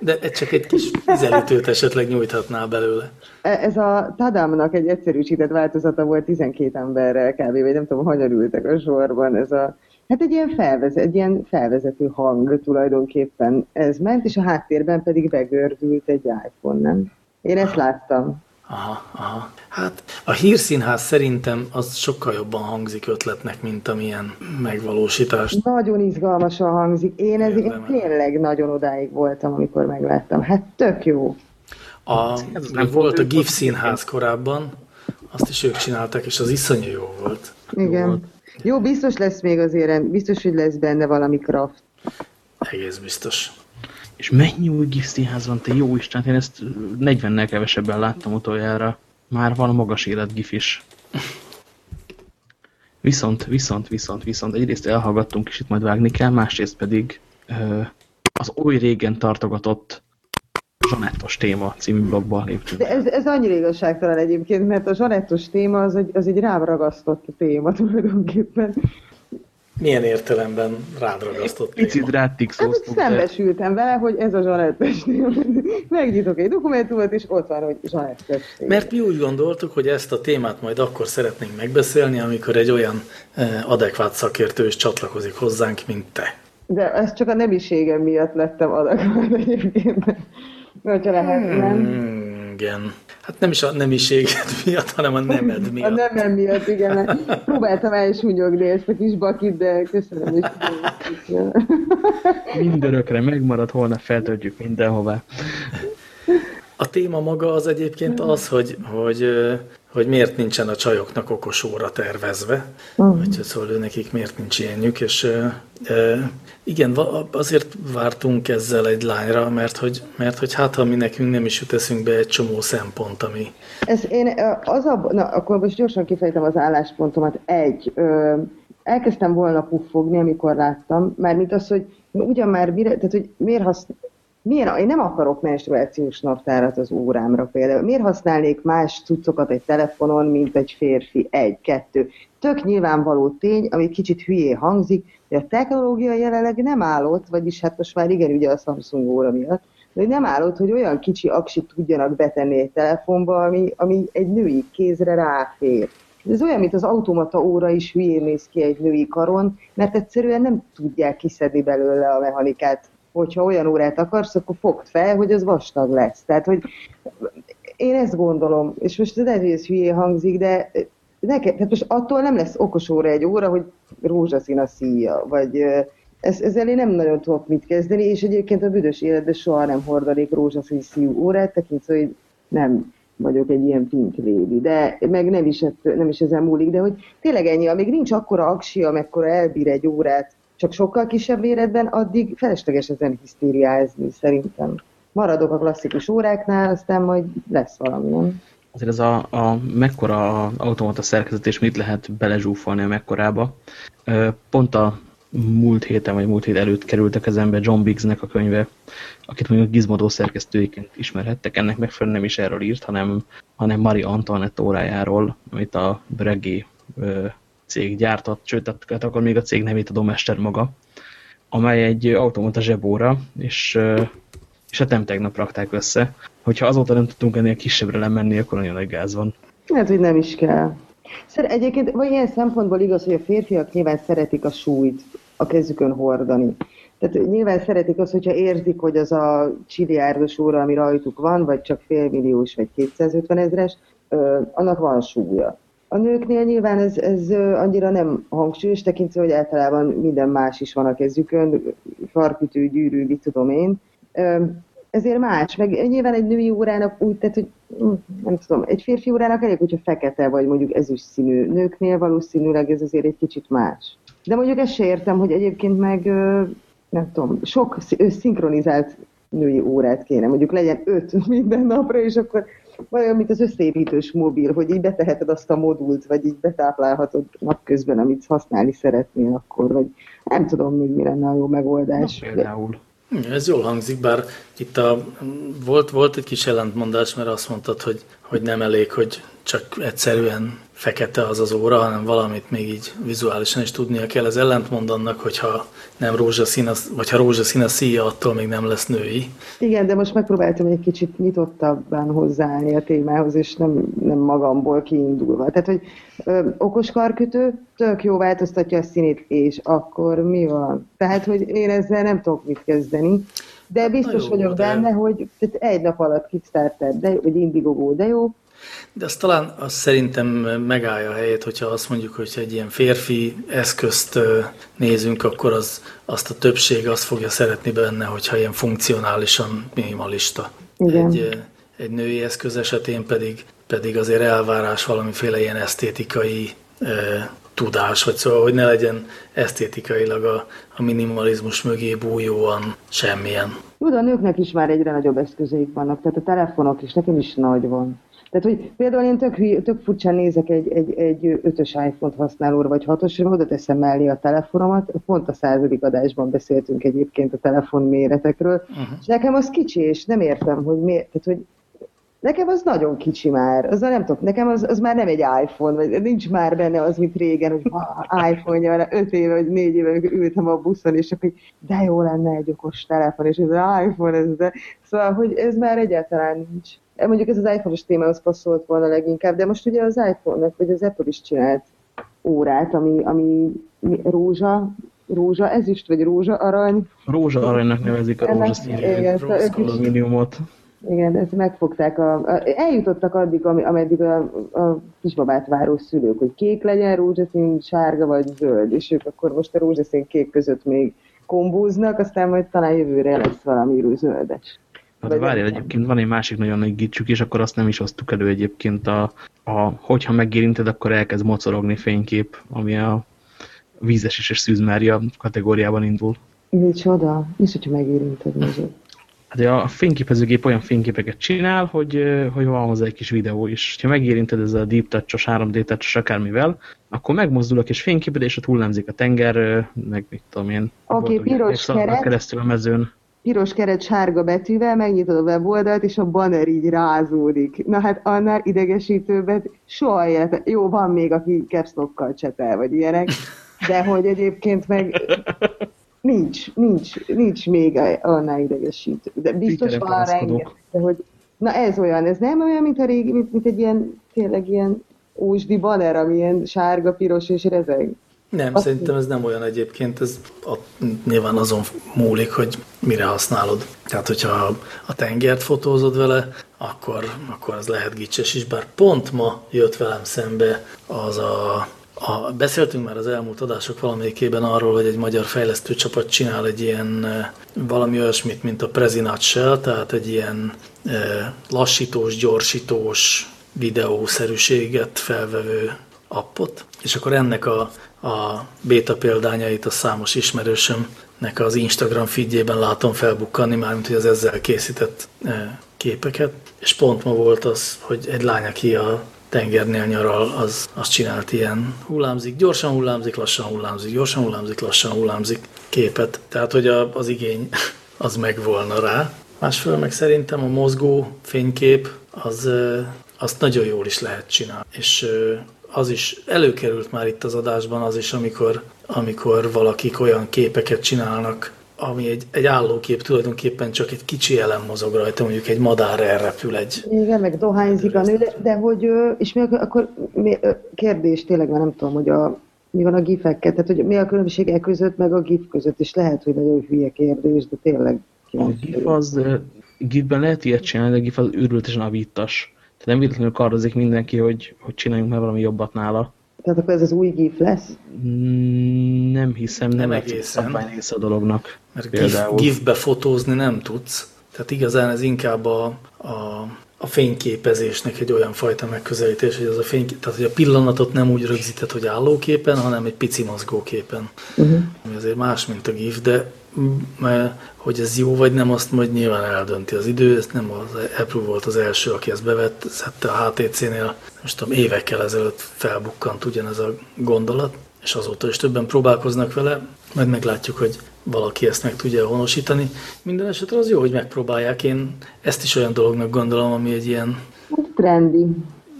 De csak egy kis ízelítőt esetleg nyújthatnál belőle. E, ez a Tadamnak egy egyszerűsített változata volt 12 emberrel kb. vagy nem tudom, hogyan ültek a sorban. Ez a Hát egy ilyen, felvezet, egy ilyen felvezető hang tulajdonképpen ez ment, és a háttérben pedig begördült egy iPhone, nem? Én ezt láttam. Aha, aha. Hát a hírszínház szerintem az sokkal jobban hangzik ötletnek, mint amilyen megvalósítás. Nagyon izgalmasan hangzik. Én, ez, én tényleg nagyon odáig voltam, amikor megláttam. Hát tök jó. A, ez volt a GIF színház korábban, azt is ők csinálták, és az iszonyú jó volt. Igen. Jó volt. Jó, biztos lesz még azért, biztos, hogy lesz benne valami kraft. Egész biztos. És mennyi új GIF van, te jó Isten, én ezt 40-nel kevesebben láttam utoljára. Már van a magas élet GIF is. Viszont, viszont, viszont, viszont egyrészt elhallgattunk, és itt majd vágni kell, másrészt pedig az oly régen tartogatott zsanettos téma című blogba léptünk. De ez, ez annyira igazságtalan egyébként, mert a zsanettos téma az egy, az egy rám ragasztott téma tulajdonképpen. Milyen értelemben rád ragasztott téma? Picit rád hát, szembesültem vele, hogy ez a zsanettes téma. Megnyitok egy dokumentumot, és ott van, hogy zsanettes téma. Mert mi úgy gondoltuk, hogy ezt a témát majd akkor szeretnénk megbeszélni, amikor egy olyan eh, adekvát szakértő is csatlakozik hozzánk, mint te. De ez csak a nemiségem miatt lettem adekvát egyébként. Hogyha lehetne. Hmm, igen. Hát nem is a nemiséged miatt, hanem a nemed miatt. A nemem miatt, igen. Próbáltam elsúnyogni ezt a kis bakit, de köszönöm is. Mindörökre megmarad, holnap feltöltjük mindenhová. A téma maga az egyébként az, hogy, hogy, hogy miért nincsen a csajoknak okos óra tervezve, uh-huh. vagy szóval nekik miért nincs ilyenjük, és e, igen, azért vártunk ezzel egy lányra, mert hogy, mert hogy hát ha mi nekünk nem is jut eszünkbe egy csomó szempont, ami... Ez én, az a, na, akkor most gyorsan kifejtem az álláspontomat. Egy, ö, elkezdtem volna puffogni, amikor láttam, mert mint az, hogy ugyan már mire, tehát hogy miért használ, Miért, én nem akarok menstruációs naptárat az órámra például. Miért használnék más cuccokat egy telefonon, mint egy férfi? Egy, kettő. Tök nyilvánvaló tény, ami kicsit hülyé hangzik, hogy a technológia jelenleg nem állott, vagyis hát most már igen, ugye a Samsung óra miatt, de nem állott, hogy olyan kicsi aksit tudjanak betenni egy telefonba, ami, ami egy női kézre ráfér. Ez olyan, mint az automata óra is hülyén néz ki egy női karon, mert egyszerűen nem tudják kiszedni belőle a mechanikát hogyha olyan órát akarsz, akkor fogd fel, hogy az vastag lesz. Tehát, hogy én ezt gondolom, és most ez hülyé hangzik, de nekem, tehát most attól nem lesz okos óra egy óra, hogy rózsaszín a szíja, vagy ez, ezzel én nem nagyon tudok mit kezdeni, és egyébként a büdös életben soha nem hordanék rózsaszín szíjú órát, tekintve, hogy nem, vagyok egy ilyen pink lady, de meg nem is, nem is ezen múlik, de hogy tényleg ennyi, amíg nincs akkora aksi, amekkora elbír egy órát, csak sokkal kisebb méretben, addig felesleges ezen hisztériázni szerintem. Maradok a klasszikus óráknál, aztán majd lesz valami, nem? Azért ez a, a mekkora automata szerkezet, és mit lehet belezsúfolni a mekkorába. Pont a múlt héten, vagy múlt hét előtt kerültek kezembe John Biggsnek a könyve, akit mondjuk Gizmodo szerkesztőiként ismerhettek. Ennek megfelelően nem is erről írt, hanem, hanem Marie Antoinette órájáról, amit a Breguet cég gyártott, sőt, tehát akkor még a cég nevét a Domester maga, amely egy automata zsebóra, és, és hát nem tegnap rakták össze. Hogyha azóta nem tudtunk ennél kisebbre lemenni, akkor nagyon nagy gáz van. Hát, hogy nem is kell. Szer egyébként, vagy ilyen szempontból igaz, hogy a férfiak nyilván szeretik a súlyt a kezükön hordani. Tehát nyilván szeretik azt, hogyha érzik, hogy az a csiliárdos óra, ami rajtuk van, vagy csak félmilliós, vagy 250 ezres, annak van súlya. A nőknél nyilván ez, ez annyira nem hangsúlyos, tekintve, hogy általában minden más is van a kezükön, farkütő, gyűrű, mit tudom én. Ezért más, meg nyilván egy női órának úgy, tehát, hogy hm, nem tudom, egy férfi órának elég, hogyha fekete vagy mondjuk ezüst színű. Nőknél valószínűleg ez azért egy kicsit más. De mondjuk ezt se értem, hogy egyébként meg, nem tudom, sok szinkronizált női órát kéne, mondjuk legyen öt minden napra, és akkor olyan, mint az összeépítős mobil, hogy így beteheted azt a modult, vagy így betáplálhatod napközben, amit használni szeretnél akkor, vagy nem tudom még mi lenne a jó megoldás. Na, például. Ez jól hangzik, bár itt a, volt, volt egy kis ellentmondás, mert azt mondtad, hogy, hogy nem elég, hogy csak egyszerűen fekete az az óra, hanem valamit még így vizuálisan is tudnia kell. Ez ellentmond annak, hogyha nem rózsaszín, vagy ha rózsaszín a szíja, attól még nem lesz női. Igen, de most megpróbáltam egy kicsit nyitottabban hozzáállni a témához, és nem, nem magamból kiindulva. Tehát, hogy ö, okos karkötő tök jó változtatja a színét, és akkor mi van? Tehát, hogy én ezzel nem tudok mit kezdeni. De biztos jó, vagyok de... benne, hogy tehát egy nap alatt Kickstarter, de, vagy Indiegogo, de jó, de azt talán azt szerintem megállja a helyét, hogyha azt mondjuk, hogy egy ilyen férfi eszközt nézünk, akkor az, azt a többség azt fogja szeretni benne, hogyha ilyen funkcionálisan minimalista. Igen. Egy, egy női eszköz esetén pedig, pedig azért elvárás valamiféle ilyen esztétikai e, tudás, vagy szóval, hogy ne legyen esztétikailag a, a minimalizmus mögé bújóan semmilyen. Jó, a nőknek is már egyre nagyobb eszközeik vannak, tehát a telefonok is, nekem is nagy van. Tehát, hogy például én tök, tök furcsán nézek egy, egy, egy ötös iPhone-t használóra, vagy hatosra, oda teszem mellé a telefonomat, pont a századik adásban beszéltünk egyébként a telefon méretekről, uh-huh. és nekem az kicsi, és nem értem, hogy miért, tehát, hogy Nekem az nagyon kicsi már, az nem tudok, nekem az, az már nem egy iPhone, vagy nincs már benne az, mint régen, hogy iPhone-ja van, öt éve vagy négy éve, amikor ültem a buszon, és akkor de jó lenne egy okos telefon, és ez az iPhone, ez de... Szóval, hogy ez már egyáltalán nincs. Mondjuk ez az iPhone-os témához passzolt volna leginkább, de most ugye az iPhone-nak, vagy az Apple is csinált órát, ami, ami rózsa, rózsa ezüst, vagy rózsa arany. Rózsa aranynak nevezik a rózsaszínű alumíniumot. Igen, ezt megfogták. A, a, eljutottak addig, ameddig a, a kisbabát váró szülők, hogy kék legyen, rózsaszín, sárga vagy zöld, és ők akkor most a rózsaszín kék között még kombóznak, aztán majd talán jövőre lesz valami zöldes. Hát várjál, egyébként van egy másik nagyon nagy gicsük, és akkor azt nem is osztuk elő egyébként, a, a, hogyha megérinted, akkor elkezd mocorogni fénykép, ami a vízes és szűzmária kategóriában indul. Micsoda? És hogyha megérinted nézd. Hát a fényképezőgép olyan fényképeket csinál, hogy, hogy van hozzá egy kis videó is. Ha megérinted ezzel a deep touch-os, 3D touch akármivel, akkor megmozdul a kis fényképed, és ott hullámzik a tenger, meg mit tudom én. Oké, okay, piros keret. keresztül a mezőn piros keret sárga betűvel, megnyitod a weboldalt, és a banner így rázódik. Na hát annál idegesítőbbet soha élet. Jó, van még, aki capslokkal csetel, vagy ilyenek, de hogy egyébként meg nincs, nincs, nincs még annál idegesítő. De biztos van rengeteg, hogy na ez olyan, ez nem olyan, mint a régi, mint, mint egy ilyen, tényleg ilyen ósdi banner, ami ilyen sárga, piros és rezeg. Nem, Azt szerintem ez nem olyan egyébként, ez a, nyilván azon múlik, hogy mire használod. Tehát, hogyha a tengert fotózod vele, akkor, akkor az lehet gicses is, bár pont ma jött velem szembe az a A, beszéltünk már az elmúlt adások valamelyikében arról, hogy egy magyar fejlesztő csapat csinál egy ilyen valami olyasmit, mint a Prezinatshell, tehát egy ilyen lassítós, gyorsítós videószerűséget felvevő appot, és akkor ennek a, a beta példányait a számos ismerősömnek az Instagram feedjében látom felbukkanni, mármint hogy az ezzel készített képeket, és pont ma volt az, hogy egy lány, aki a tengernél nyaral, az, az csinált ilyen hullámzik, gyorsan hullámzik, lassan hullámzik, gyorsan hullámzik, lassan hullámzik képet. Tehát, hogy a, az igény az megvolna rá. Másfél meg szerintem a mozgó fénykép az, azt nagyon jól is lehet csinálni. És az is előkerült már itt az adásban az is, amikor, amikor valakik olyan képeket csinálnak, ami egy, egy állókép tulajdonképpen csak egy kicsi elem mozog rajta, mondjuk egy madár elrepül egy... Igen, meg dohányzik a nő, de, de hogy, és mi akkor mi, kérdés tényleg, mert nem tudom, hogy a, mi van a gifekkel, tehát hogy mi a különbség e között, meg a gif között, és lehet, hogy nagyon hülye kérdés, de tényleg... A gif az, gifben lehet ilyet csinálni, de a gif az őrültesen avítas. Tehát nem véletlenül kardozik mindenki, hogy, hogy csináljunk már valami jobbat nála. Tehát akkor ez az új GIF lesz? Mm, nem hiszem, nem, nem egészen. Része a dolognak. Mert GIF, GIF-be fotózni nem tudsz. Tehát igazán ez inkább a, a, a fényképezésnek egy olyan fajta megközelítés, hogy az a fény, tehát hogy a pillanatot nem úgy rögzített, hogy állóképen, hanem egy pici mozgóképen. Uh-huh. Ami azért más, mint a GIF, de hogy ez jó vagy nem, azt majd nyilván eldönti az idő, ezt nem az Apple volt az első, aki ezt bevett, szedte a HTC-nél, most tudom, évekkel ezelőtt felbukkant ugyanez a gondolat, és azóta is többen próbálkoznak vele, majd meglátjuk, hogy valaki ezt meg tudja honosítani. Minden esetre az jó, hogy megpróbálják. Én ezt is olyan dolognak gondolom, ami egy ilyen... Trendi.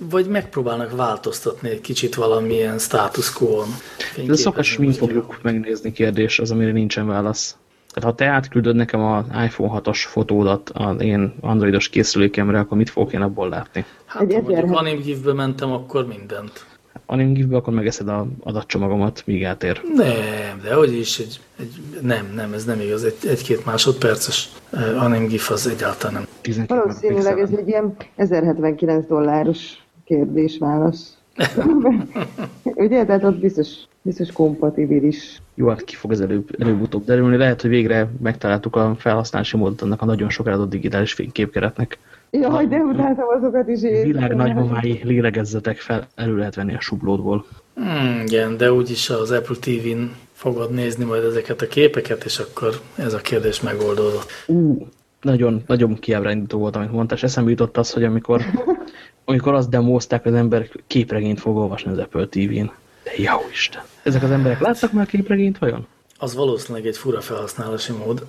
Vagy megpróbálnak változtatni egy kicsit valamilyen status quo-on. Ez a szokás, mint fogjuk megnézni kérdés, az, amire nincsen válasz. Tehát ha te átküldöd nekem az iPhone 6-os fotódat az én androidos készülékemre, akkor mit fogok én abból látni? Hát, ha mondjuk AnimGIF-be mentem, akkor mindent. AnimGIF-be, akkor megeszed a adatcsomagomat, míg átér. Nem, de hogy is, egy, egy, nem, nem, ez nem igaz. Egy, egy-két másodperces uh, AnimGIF az egyáltalán nem. Valószínűleg ez egy ilyen 1079 dolláros kérdés-válasz. Ugye? Tehát ott biztos, biztos kompatibilis. Jó, hát ki fog ez előbb, előbb-utóbb derülni. Lehet, hogy végre megtaláltuk a felhasználási módot annak a nagyon sok eladott digitális fényképkeretnek. Jaj, de utáltam azokat is én. Világ nagymamái lélegezzetek fel, elő lehet venni a sublódból. Hmm, igen, de úgyis az Apple TV-n fogod nézni majd ezeket a képeket, és akkor ez a kérdés megoldódott. Uh, nagyon, nagyon kiábrándító volt, amit mondtál, és eszembe jutott az, hogy amikor amikor azt demózták, az emberek képregényt fog olvasni az Apple TV-n. De jó Isten! Ezek az emberek láttak már képregényt vajon? Az valószínűleg egy fura felhasználási mód.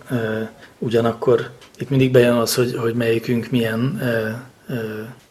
Ugyanakkor itt mindig bejön az, hogy, hogy melyikünk milyen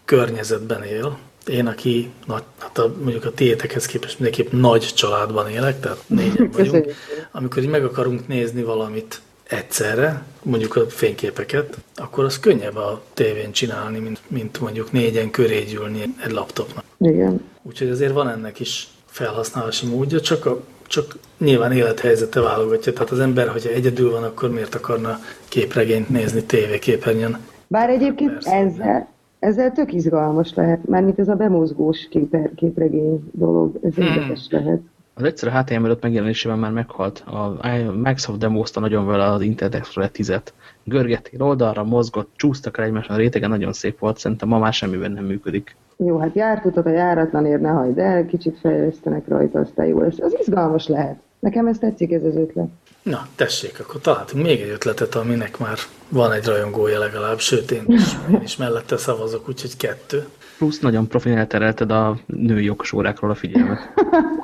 környezetben él. Én, aki nagy, hát a, mondjuk a tiétekhez képest mindenképp nagy családban élek, tehát négyen vagyunk. Amikor így meg akarunk nézni valamit egyszerre, mondjuk a fényképeket, akkor az könnyebb a tévén csinálni, mint, mint mondjuk négyen köré gyűlni egy laptopnak. Igen. Úgyhogy azért van ennek is felhasználási módja, csak, a, csak nyilván élethelyzete válogatja. Tehát az ember, hogyha egyedül van, akkor miért akarna képregényt nézni tévéképernyőn? Bár egyébként ezzel, ezzel tök izgalmas lehet, mármint ez a bemozgós képer, képregény dolog, ez hmm. érdekes lehet. Az egyszerű HTML5 megjelenésében már meghalt. A Microsoft demózta nagyon vele az Internet Explorer 10-et. Görgettél oldalra, mozgott, csúsztak rá egymáson, a rétege nagyon szép volt, szerintem ma már semmiben nem működik. Jó, hát jártutok a járatlan érne hagyd el, kicsit fejlesztenek rajta, aztán jó lesz. Az izgalmas lehet. Nekem ez tetszik, ez az ötlet. Na, tessék, akkor találtunk még egy ötletet, aminek már van egy rajongója legalább, sőt, én is, én is mellette szavazok, úgyhogy kettő. Plusz nagyon profin elterelted a női jogosórákról a figyelmet.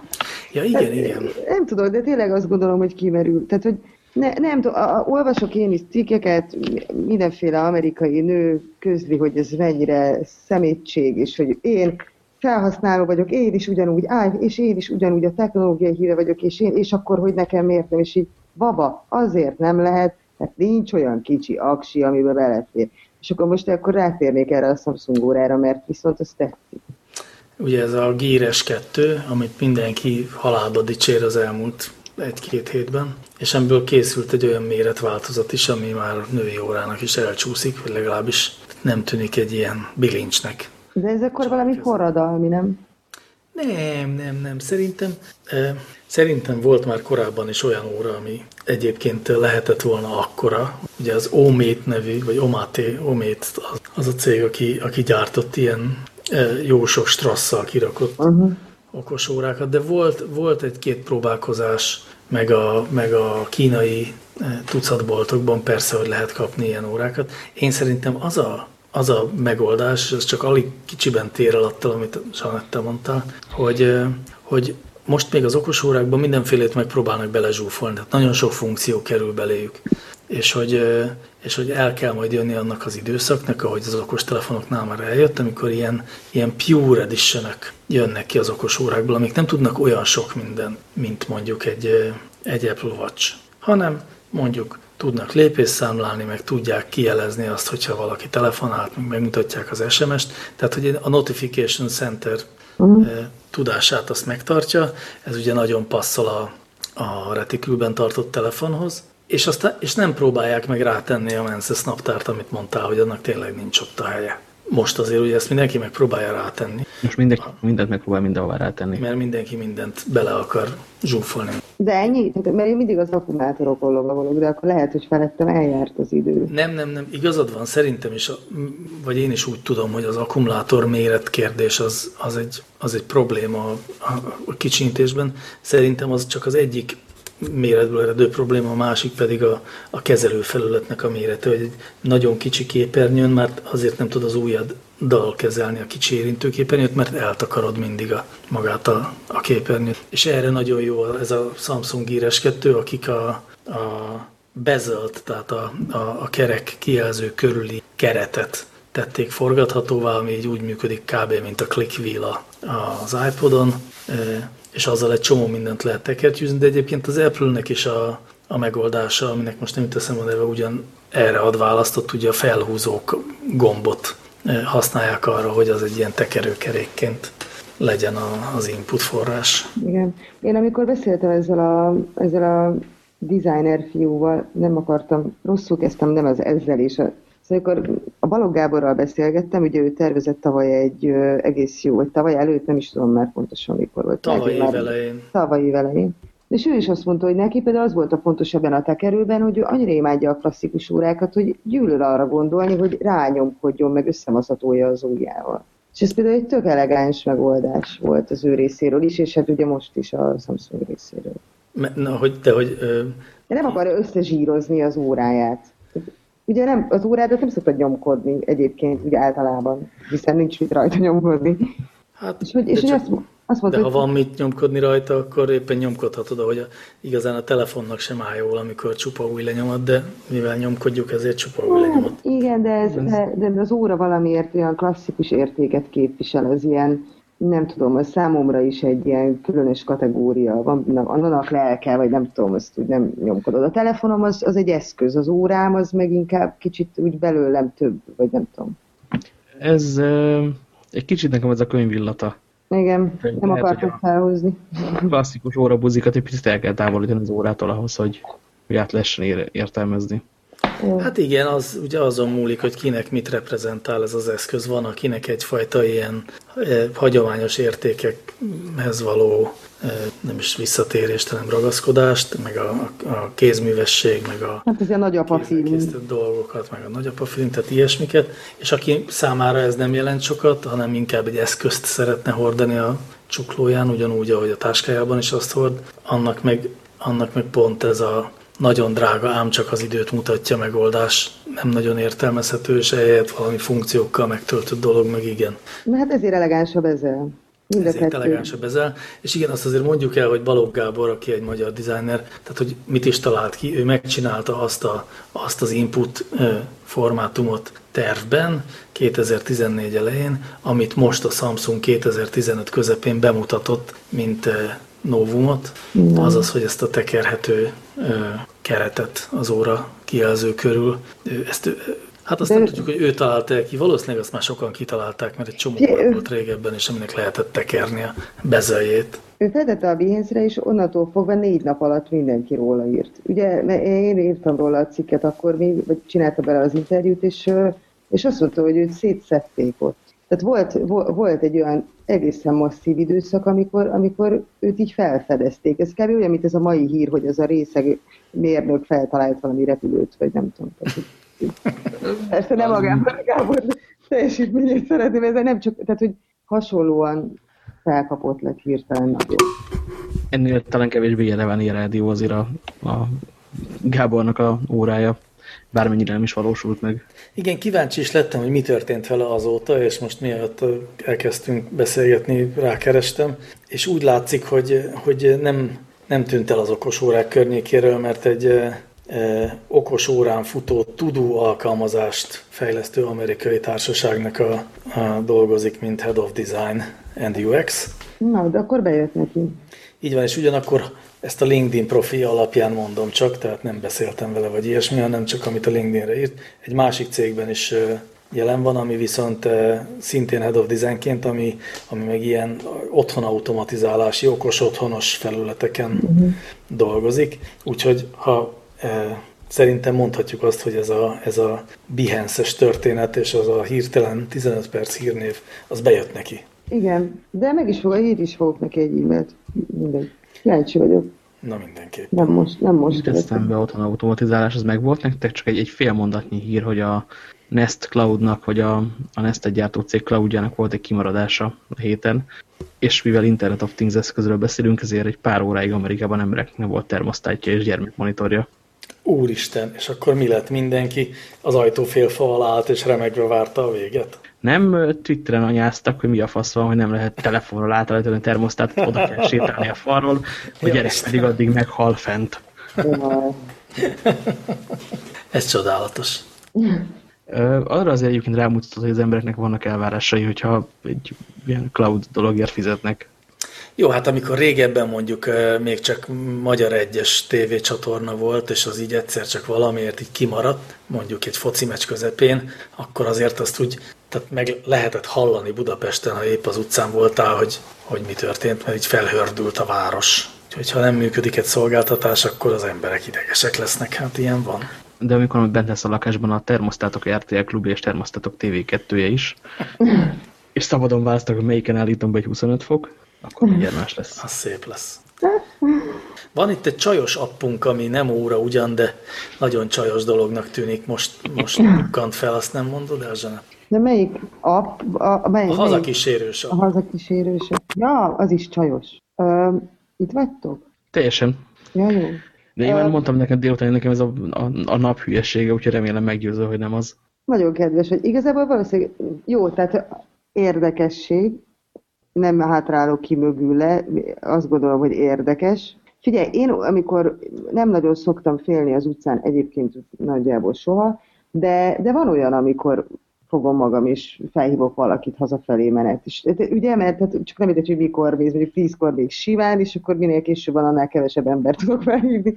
ja, igen, hát, igen. Nem tudom, de tényleg azt gondolom, hogy kimerül. Tehát, hogy ne, nem tudom, a, a, olvasok én is cikkeket, mindenféle amerikai nő közli, hogy ez mennyire szemétség, és hogy én felhasználó vagyok, én is ugyanúgy, áj, és én is ugyanúgy a technológiai híre vagyok, és, én, és akkor, hogy nekem miért nem, és így, baba, azért nem lehet, mert nincs olyan kicsi aksi, amiben belefér. És akkor most akkor rátérnék erre a Samsung órára, mert viszont az tetszik. Ugye ez a Gíres 2, amit mindenki halálba dicsér az elmúlt egy-két hétben, és ebből készült egy olyan méretváltozat is, ami már női órának is elcsúszik, vagy legalábbis nem tűnik egy ilyen bilincsnek. De ez akkor valami forradalmi, nem? Nem, nem, nem. Szerintem, eh, szerintem volt már korábban is olyan óra, ami egyébként lehetett volna akkora. Ugye az Omét nevű, vagy Omate, Omét az, az a cég, aki, aki gyártott ilyen jó sok strasszal kirakott uh-huh. okos órákat, de volt, volt egy-két próbálkozás, meg a, meg a kínai tucatboltokban persze, hogy lehet kapni ilyen órákat. Én szerintem az a, az a megoldás, ez csak alig kicsiben tér el attól, amit Sanetta mondta, hogy, hogy most még az okos órákban mindenfélét megpróbálnak belezsúfolni, tehát nagyon sok funkció kerül beléjük, és hogy, és hogy el kell majd jönni annak az időszaknak, ahogy az okostelefonoknál már eljött, amikor ilyen, ilyen pure edition jönnek ki az okos órákból, amik nem tudnak olyan sok minden, mint mondjuk egy, egy Apple Watch, hanem mondjuk tudnak lépésszámlálni, meg tudják kijelezni azt, hogyha valaki telefonált, meg megmutatják az SMS-t, tehát hogy a Notification Center uh-huh. tudását azt megtartja, ez ugye nagyon passzol a, a retikülben tartott telefonhoz, és, aztán, és nem próbálják meg rátenni a Menses naptárt, amit mondtál, hogy annak tényleg nincs ott a helye. Most azért ugye ezt mindenki megpróbálja rátenni. Most mindenki mindent megpróbál mindenhová rátenni. Mert mindenki mindent bele akar zsúfolni. De ennyi? Mert én mindig az akkumulátorokon lovagolok, de akkor lehet, hogy felettem eljárt az idő. Nem, nem, nem. Igazad van, szerintem is, vagy én is úgy tudom, hogy az akkumulátor méret kérdés az, az, egy, az egy probléma a, a, a kicsintésben. Szerintem az csak az egyik méretből eredő probléma, a másik pedig a, a kezelőfelületnek a mérete, hogy egy nagyon kicsi képernyőn, mert azért nem tud az ujjad dal kezelni a kicsi érintőképernyőt, mert eltakarod mindig a, magát a, a képernyőt. És erre nagyon jó ez a Samsung Gear 2, akik a, a bezelt, tehát a, a, a kerek kijelző körüli keretet tették forgathatóvá, ami így úgy működik kb. mint a click wheel az iPodon, és azzal egy csomó mindent lehet tekertyűzni, de egyébként az Apple-nek is a, a megoldása, aminek most nem teszem a neve, ugyan erre ad választott, ugye a felhúzók gombot e, használják arra, hogy az egy ilyen tekerőkerékként legyen a, az input forrás. Igen. Én amikor beszéltem ezzel a, ezzel a designer fiúval, nem akartam, rosszul kezdtem, nem az ezzel és a Szóval amikor a Balogh Gáborral beszélgettem, ugye ő tervezett tavaly egy ö, egész jó, vagy tavaly előtt, nem is tudom már pontosan mikor volt. Tavaly év elején. Tavaly év elején. És ő is azt mondta, hogy neki például az volt a fontos ebben a tekerőben, hogy ő annyira imádja a klasszikus órákat, hogy gyűlöl arra gondolni, hogy rányomkodjon, meg összemaszatolja az ujjával. És ez például egy tök elegáns megoldás volt az ő részéről is, és hát ugye most is a Samsung részéről. Na, hogy, de hogy... Ö... De nem akarja összezsírozni az óráját. Ugye nem, az órádat nem szoktad nyomkodni egyébként, ugye általában, hiszen nincs mit rajta nyomkodni. Hát, és hogy, és csak, azt, azt mondta, de ha van mit nyomkodni rajta, akkor éppen nyomkodhatod, ahogy a, igazán a telefonnak sem áll jól, amikor csupa új lenyomat, de mivel nyomkodjuk, ezért csupa új lenyomat. Igen, de, ez, de, de az óra valamiért olyan klasszikus értéket képvisel, az ilyen nem tudom, az számomra is egy ilyen különös kategória. Van annak lelke, vagy nem tudom, azt úgy nem nyomkodod. A telefonom az, az egy eszköz, az órám az meg inkább kicsit úgy belőlem több, vagy nem tudom. Ez egy kicsit nekem ez a könyvillata. Igen, Könyv, nem akartam felhozni. Klasszikus órabuzikat egy picit el kell távolítani az órától ahhoz, hogy, hogy át lehessen értelmezni. Hát igen, az ugye azon múlik, hogy kinek mit reprezentál ez az eszköz. Van, akinek egyfajta ilyen eh, hagyományos értékekhez való eh, nem is visszatérést, hanem ragaszkodást, meg a, a kézművesség, meg a hát ez a nagyapa dolgokat, meg a nagyapa film, tehát ilyesmiket, és aki számára ez nem jelent sokat, hanem inkább egy eszközt szeretne hordani a csuklóján, ugyanúgy, ahogy a táskájában is azt hord, annak meg, annak meg pont ez a nagyon drága, ám csak az időt mutatja megoldás, nem nagyon értelmezhető, és ehelyett valami funkciókkal megtöltött dolog, meg igen. Na hát ezért elegánsabb ezzel. Mind ezért elegánsabb ezzel. És igen, azt azért mondjuk el, hogy Balogh Gábor, aki egy magyar designer, tehát hogy mit is talált ki, ő megcsinálta azt, a, azt az input formátumot tervben 2014 elején, amit most a Samsung 2015 közepén bemutatott, mint novumot, azaz, hogy ezt a tekerhető keretet az óra kijelző körül, ezt Hát azt De... nem tudjuk, hogy ő találta ki, valószínűleg azt már sokan kitalálták, mert egy csomó ő... volt régebben, és aminek lehetett tekerni a bezeljét. Ő fedette a behance és onnantól fogva négy nap alatt mindenki róla írt. Ugye én írtam róla a cikket akkor, mi, vagy csinálta bele az interjút, és, és azt mondta, hogy őt szétszették ott. Tehát volt, volt egy olyan egészen masszív időszak, amikor, amikor őt így felfedezték. Ez kb. olyan, mint ez a mai hír, hogy ez a részeg mérnök feltalált valami repülőt, vagy nem tudom. Persze nem a Gábor, Gábor teljesítményét szeretném, ez nem csak, tehát hogy hasonlóan felkapott lett hirtelen nagyon. Ennél talán kevésbé jeleven rádió azért a, a Gábornak a órája bármennyire nem is valósult meg. Igen, kíváncsi is lettem, hogy mi történt vele azóta, és most miatt elkezdtünk beszélgetni, rákerestem, és úgy látszik, hogy, hogy nem, nem tűnt el az okos órák környékéről, mert egy e, okos órán futó tudó alkalmazást fejlesztő amerikai társaságnak a, a dolgozik, mint Head of Design and UX. Na, de akkor bejött neki. Így van, és ugyanakkor ezt a LinkedIn profi alapján mondom csak, tehát nem beszéltem vele, vagy ilyesmi, hanem csak amit a LinkedInre írt. Egy másik cégben is jelen van, ami viszont szintén Head of Designként, ami, ami meg ilyen otthon automatizálási, okos otthonos felületeken uh-huh. dolgozik. Úgyhogy ha szerintem mondhatjuk azt, hogy ez a, ez a Behance-es történet és az a hirtelen 15 perc hírnév, az bejött neki. Igen, de meg is fog, így is fogok neki egy e-mailt. Mindegy. Kíváncsi vagyok. Na mindenképp. Nem most, nem most. be otthon automatizálás, az megvolt nektek, csak egy, egy fél mondatnyi hír, hogy a Nest Cloudnak, vagy a, a Nest egy gyártó cég Cloudjának volt egy kimaradása a héten, és mivel Internet of Things eszközről beszélünk, ezért egy pár óráig Amerikában embereknek nem volt termosztátja és gyermekmonitorja. Úristen, és akkor mi lett mindenki? Az ajtó félfa alá állt, és remegve várta a véget? Nem Twitteren anyáztak, hogy mi a fasz van, hogy nem lehet telefonról átállítani a termosztátot, oda kell sétálni a falról, hogy gyerek pedig addig meghal fent. Ez csodálatos. Arra azért egyébként rámutatott, hogy az embereknek vannak elvárásai, hogyha egy ilyen cloud dologért fizetnek. Jó, hát amikor régebben mondjuk még csak Magyar Egyes tévécsatorna volt, és az így egyszer csak valamiért így kimaradt, mondjuk egy foci meccs közepén, akkor azért azt úgy tehát meg lehetett hallani Budapesten, ha épp az utcán voltál, hogy, hogy mi történt, mert így felhördült a város. Úgyhogy ha nem működik egy szolgáltatás, akkor az emberek idegesek lesznek, hát ilyen van. De amikor bent lesz a lakásban a termosztátok RTL klubja és termosztátok TV2-je is, és szabadon választok, hogy melyiken állítom be egy 25 fok, akkor mindjárt más lesz. Az szép lesz. Van itt egy csajos appunk, ami nem óra ugyan, de nagyon csajos dolognak tűnik. Most, most bukkant fel, azt nem mondod el, Zsana? De melyik app? A, a, melyik, a hazakísérős app. A hazakísérős Ja, az is csajos. Ö, itt vagytok? Teljesen. Ja, jó. De én már mondtam neked délután, nekem ez a, a, a nap hülyesége, úgyhogy remélem meggyőző, hogy nem az. Nagyon kedves, hogy igazából valószínűleg jó, tehát érdekesség, nem hátrálok ki mögül le, azt gondolom, hogy érdekes. Figyelj, én amikor nem nagyon szoktam félni az utcán, egyébként nagyjából soha, de, de van olyan, amikor fogom magam, és felhívok valakit hazafelé menet. És, ugye, mert tehát csak nem értem, hogy mikor mész, mondjuk tízkor még simán, és akkor minél később van, annál kevesebb embert tudok felhívni.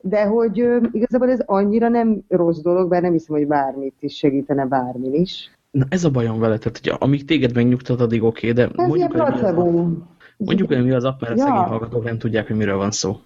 De hogy ö, igazából ez annyira nem rossz dolog, bár nem hiszem, hogy bármit is segítene bármin is. Na ez a bajom vele, tehát hogy amíg téged megnyugtat, addig oké, okay, de ez mondjuk, hogy mi az app, mondjuk, hogy mi az app, mert ja. a szegény hallgatók nem tudják, hogy miről van szó.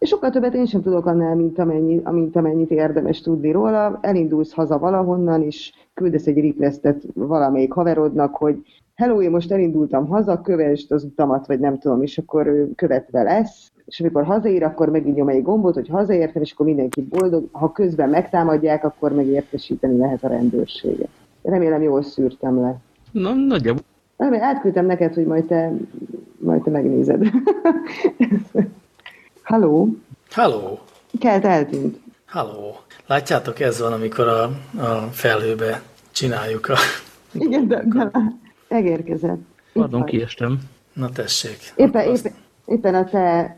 És sokkal többet én sem tudok annál, mint, amennyi, mint amennyit érdemes tudni róla. Elindulsz haza valahonnan, és küldesz egy requestet valamelyik haverodnak, hogy hello, én most elindultam haza, kövesd az utamat, vagy nem tudom, és akkor ő követve lesz. És amikor hazaér, akkor megint nyom egy gombot, hogy hazaértem, és akkor mindenki boldog. Ha közben megtámadják, akkor meg értesíteni lehet a rendőrséget. Remélem jól szűrtem le. Na, nagyjából. Átküldtem neked, hogy majd te, majd te megnézed. Halló? Halló? Kelt eltűnt. Halló. Látjátok, ez van, amikor a, a felhőbe csináljuk a... Igen, de, de megérkezett. Pardon, kiestem. Na tessék. Éppen, éppen, éppen a te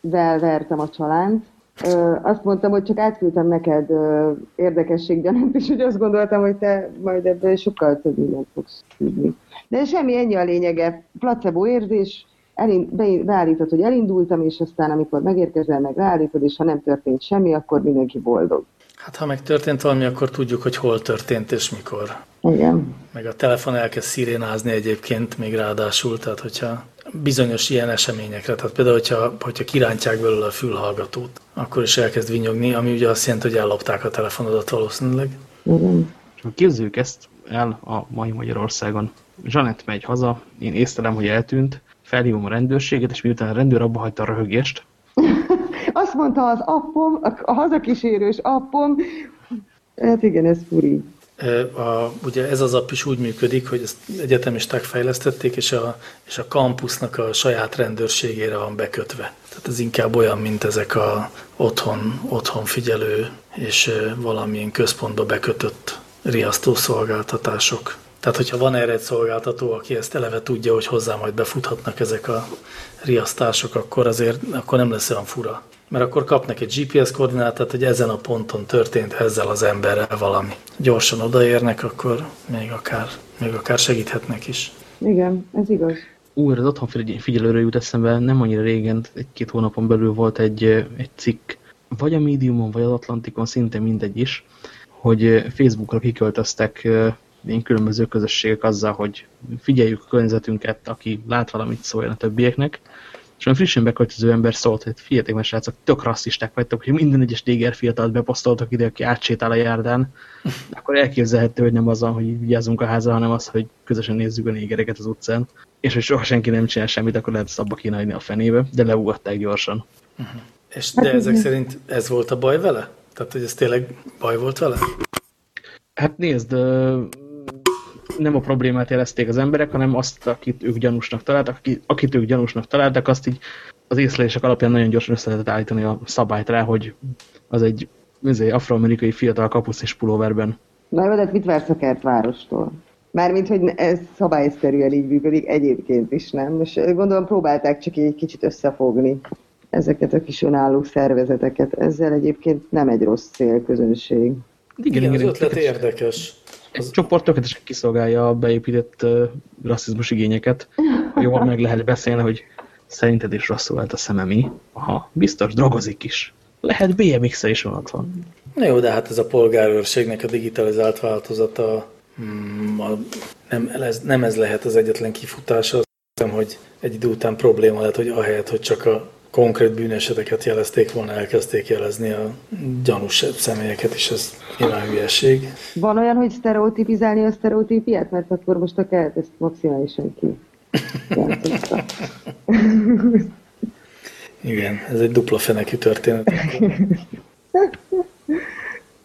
vel vertem a csalánt. Ö, azt mondtam, hogy csak átküldtem neked ö, érdekességgyanánt, és úgy azt gondoltam, hogy te majd ebből sokkal több mindent fogsz tudni. De semmi, ennyi a lényege. Placebo érzés, elind, be, beállítod, hogy elindultam, és aztán amikor megérkezel, meg beállítod, és ha nem történt semmi, akkor mindenki boldog. Hát ha megtörtént valami, akkor tudjuk, hogy hol történt és mikor. Igen. Meg a telefon elkezd szirénázni egyébként még ráadásul, tehát hogyha bizonyos ilyen eseményekre, tehát például, hogyha, hogyha kirántják belőle a fülhallgatót, akkor is elkezd vinyogni, ami ugye azt jelenti, hogy ellopták a telefonodat valószínűleg. Igen. Képzeljük ezt, el a mai Magyarországon. Zsanett megy haza, én észlelem, hogy eltűnt, felhívom a rendőrséget, és miután a rendőr abba hagyta a röhögést. Azt mondta az appom, a hazakísérős appom, hát igen, ez furi. A, ugye ez az app is úgy működik, hogy ezt egyetemisták fejlesztették, és a, és a kampusznak a saját rendőrségére van bekötve. Tehát ez inkább olyan, mint ezek a otthon, otthon figyelő és valamilyen központba bekötött riasztószolgáltatások. Tehát, hogyha van erre egy szolgáltató, aki ezt eleve tudja, hogy hozzá majd befuthatnak ezek a riasztások, akkor azért akkor nem lesz olyan fura. Mert akkor kapnak egy GPS koordinátát, hogy ezen a ponton történt ezzel az emberrel valami. Gyorsan odaérnek, akkor még akár, még akár segíthetnek is. Igen, ez igaz. Úr, az otthon figyelőről jut eszembe, nem annyira régen, egy-két hónapon belül volt egy, egy cikk, vagy a Mediumon, vagy az Atlantikon, szinte mindegy is, hogy Facebookra kiköltöztek ilyen különböző közösségek azzal, hogy figyeljük a környezetünket, aki lát valamit szóljon a többieknek, és olyan frissen beköltöző ember szólt, hogy figyeljetek, mert srácok, tök rasszisták vagytok, hogy minden egyes néger fiatalt beposztoltak ide, aki átsétál a járdán, akkor elképzelhető, hogy nem az, hogy vigyázzunk a háza, hanem az, hogy közösen nézzük a négereket az utcán, és hogy soha senki nem csinál semmit, akkor lehet szabba kínálni a fenébe, de leugatták gyorsan. Uh -huh. És de ezek szerint ez volt a baj vele? Tehát, hogy ez tényleg baj volt vele? Hát nézd, nem a problémát jelezték az emberek, hanem azt, akit ők gyanúsnak találtak, akit, akit ők gyanúsnak találtak, azt így az észlelések alapján nagyon gyorsan össze lehetett állítani a szabályt rá, hogy az egy afroamerikai fiatal kapusz és pulóverben. Na jó, de mit vársz a kertvárostól? Mármint, hogy ez szabályszerűen így működik egyébként is, nem? És gondolom próbálták csak egy kicsit összefogni ezeket a kis önálló szervezeteket. Ezzel egyébként nem egy rossz célközönség. Igen, igen, az ötlet érdekes. Ez a csoport tökéletesen kiszolgálja a beépített uh, rasszizmus igényeket. Jól meg lehet beszélni, hogy szerinted is rosszul volt a szememi. Aha, biztos, drogozik is. Lehet BMX-e is van ott. Na jó, de hát ez a polgárőrségnek a digitalizált változata, mm, a, nem, ez, nem ez lehet az egyetlen kifutása. Azt hiszem, hogy egy idő után probléma lehet, hogy ahelyett, hogy csak a konkrét bűneseteket jelezték volna, elkezdték jelezni a gyanús személyeket, és ez nyilván hülyeség. Van olyan, hogy sztereotipizálni a sztereotípiát? Mert akkor most a kelt ezt maximálisan ki. Igen, ez egy dupla fenekű történet.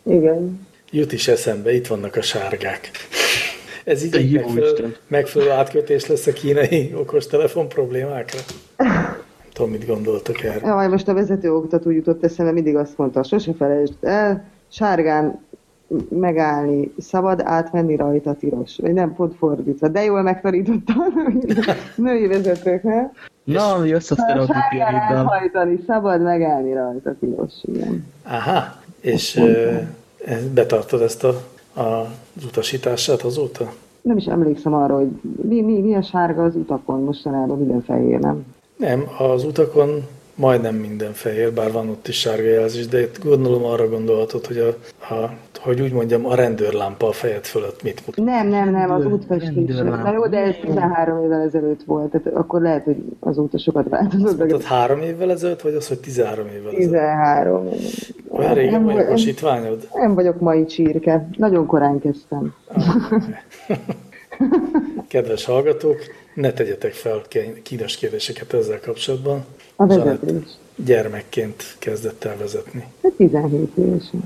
Igen. Jut is eszembe, itt vannak a sárgák. Ez így egy megfelelő, megfelelő átkötés lesz a kínai okostelefon problémákra tudom, mit gondoltak erre. Ja, most a vezető oktató jutott eszembe, mindig azt mondta, sose felejtsd el, sárgán megállni, szabad átvenni rajta tilos. Vagy nem, pont fordítva. De jól megtanította a női vezetők, ne? Na, jössz a sztereotípiaiddal. hajtani, szabad megállni rajta tilos, igen. Aha, és e, betartod ezt a, a, az utasítását azóta? Nem is emlékszem arra, hogy mi, mi, mi a sárga az utakon mostanában, minden fehér, nem? Nem, az utakon majdnem minden fehér, bár van ott is sárga jelzés, de itt gondolom arra gondolhatod, hogy, a, a, hogy úgy mondjam, a rendőrlámpa a fejed fölött mit mutat. Nem, nem, nem, az útfestés. Na jó, de ez 13 évvel ezelőtt volt, tehát akkor lehet, hogy azóta sokat változott. Tehát három évvel ezelőtt, vagy az, hogy 13 évvel ezelőtt? 13. Olyan régen vagy jogosítványod? Nem vagyok mai csirke. Nagyon korán kezdtem. Ah, Kedves hallgatók, ne tegyetek fel kínos kérdéseket ezzel kapcsolatban. A vezetés. Gyermekként kezdett el vezetni. 17 hát évesen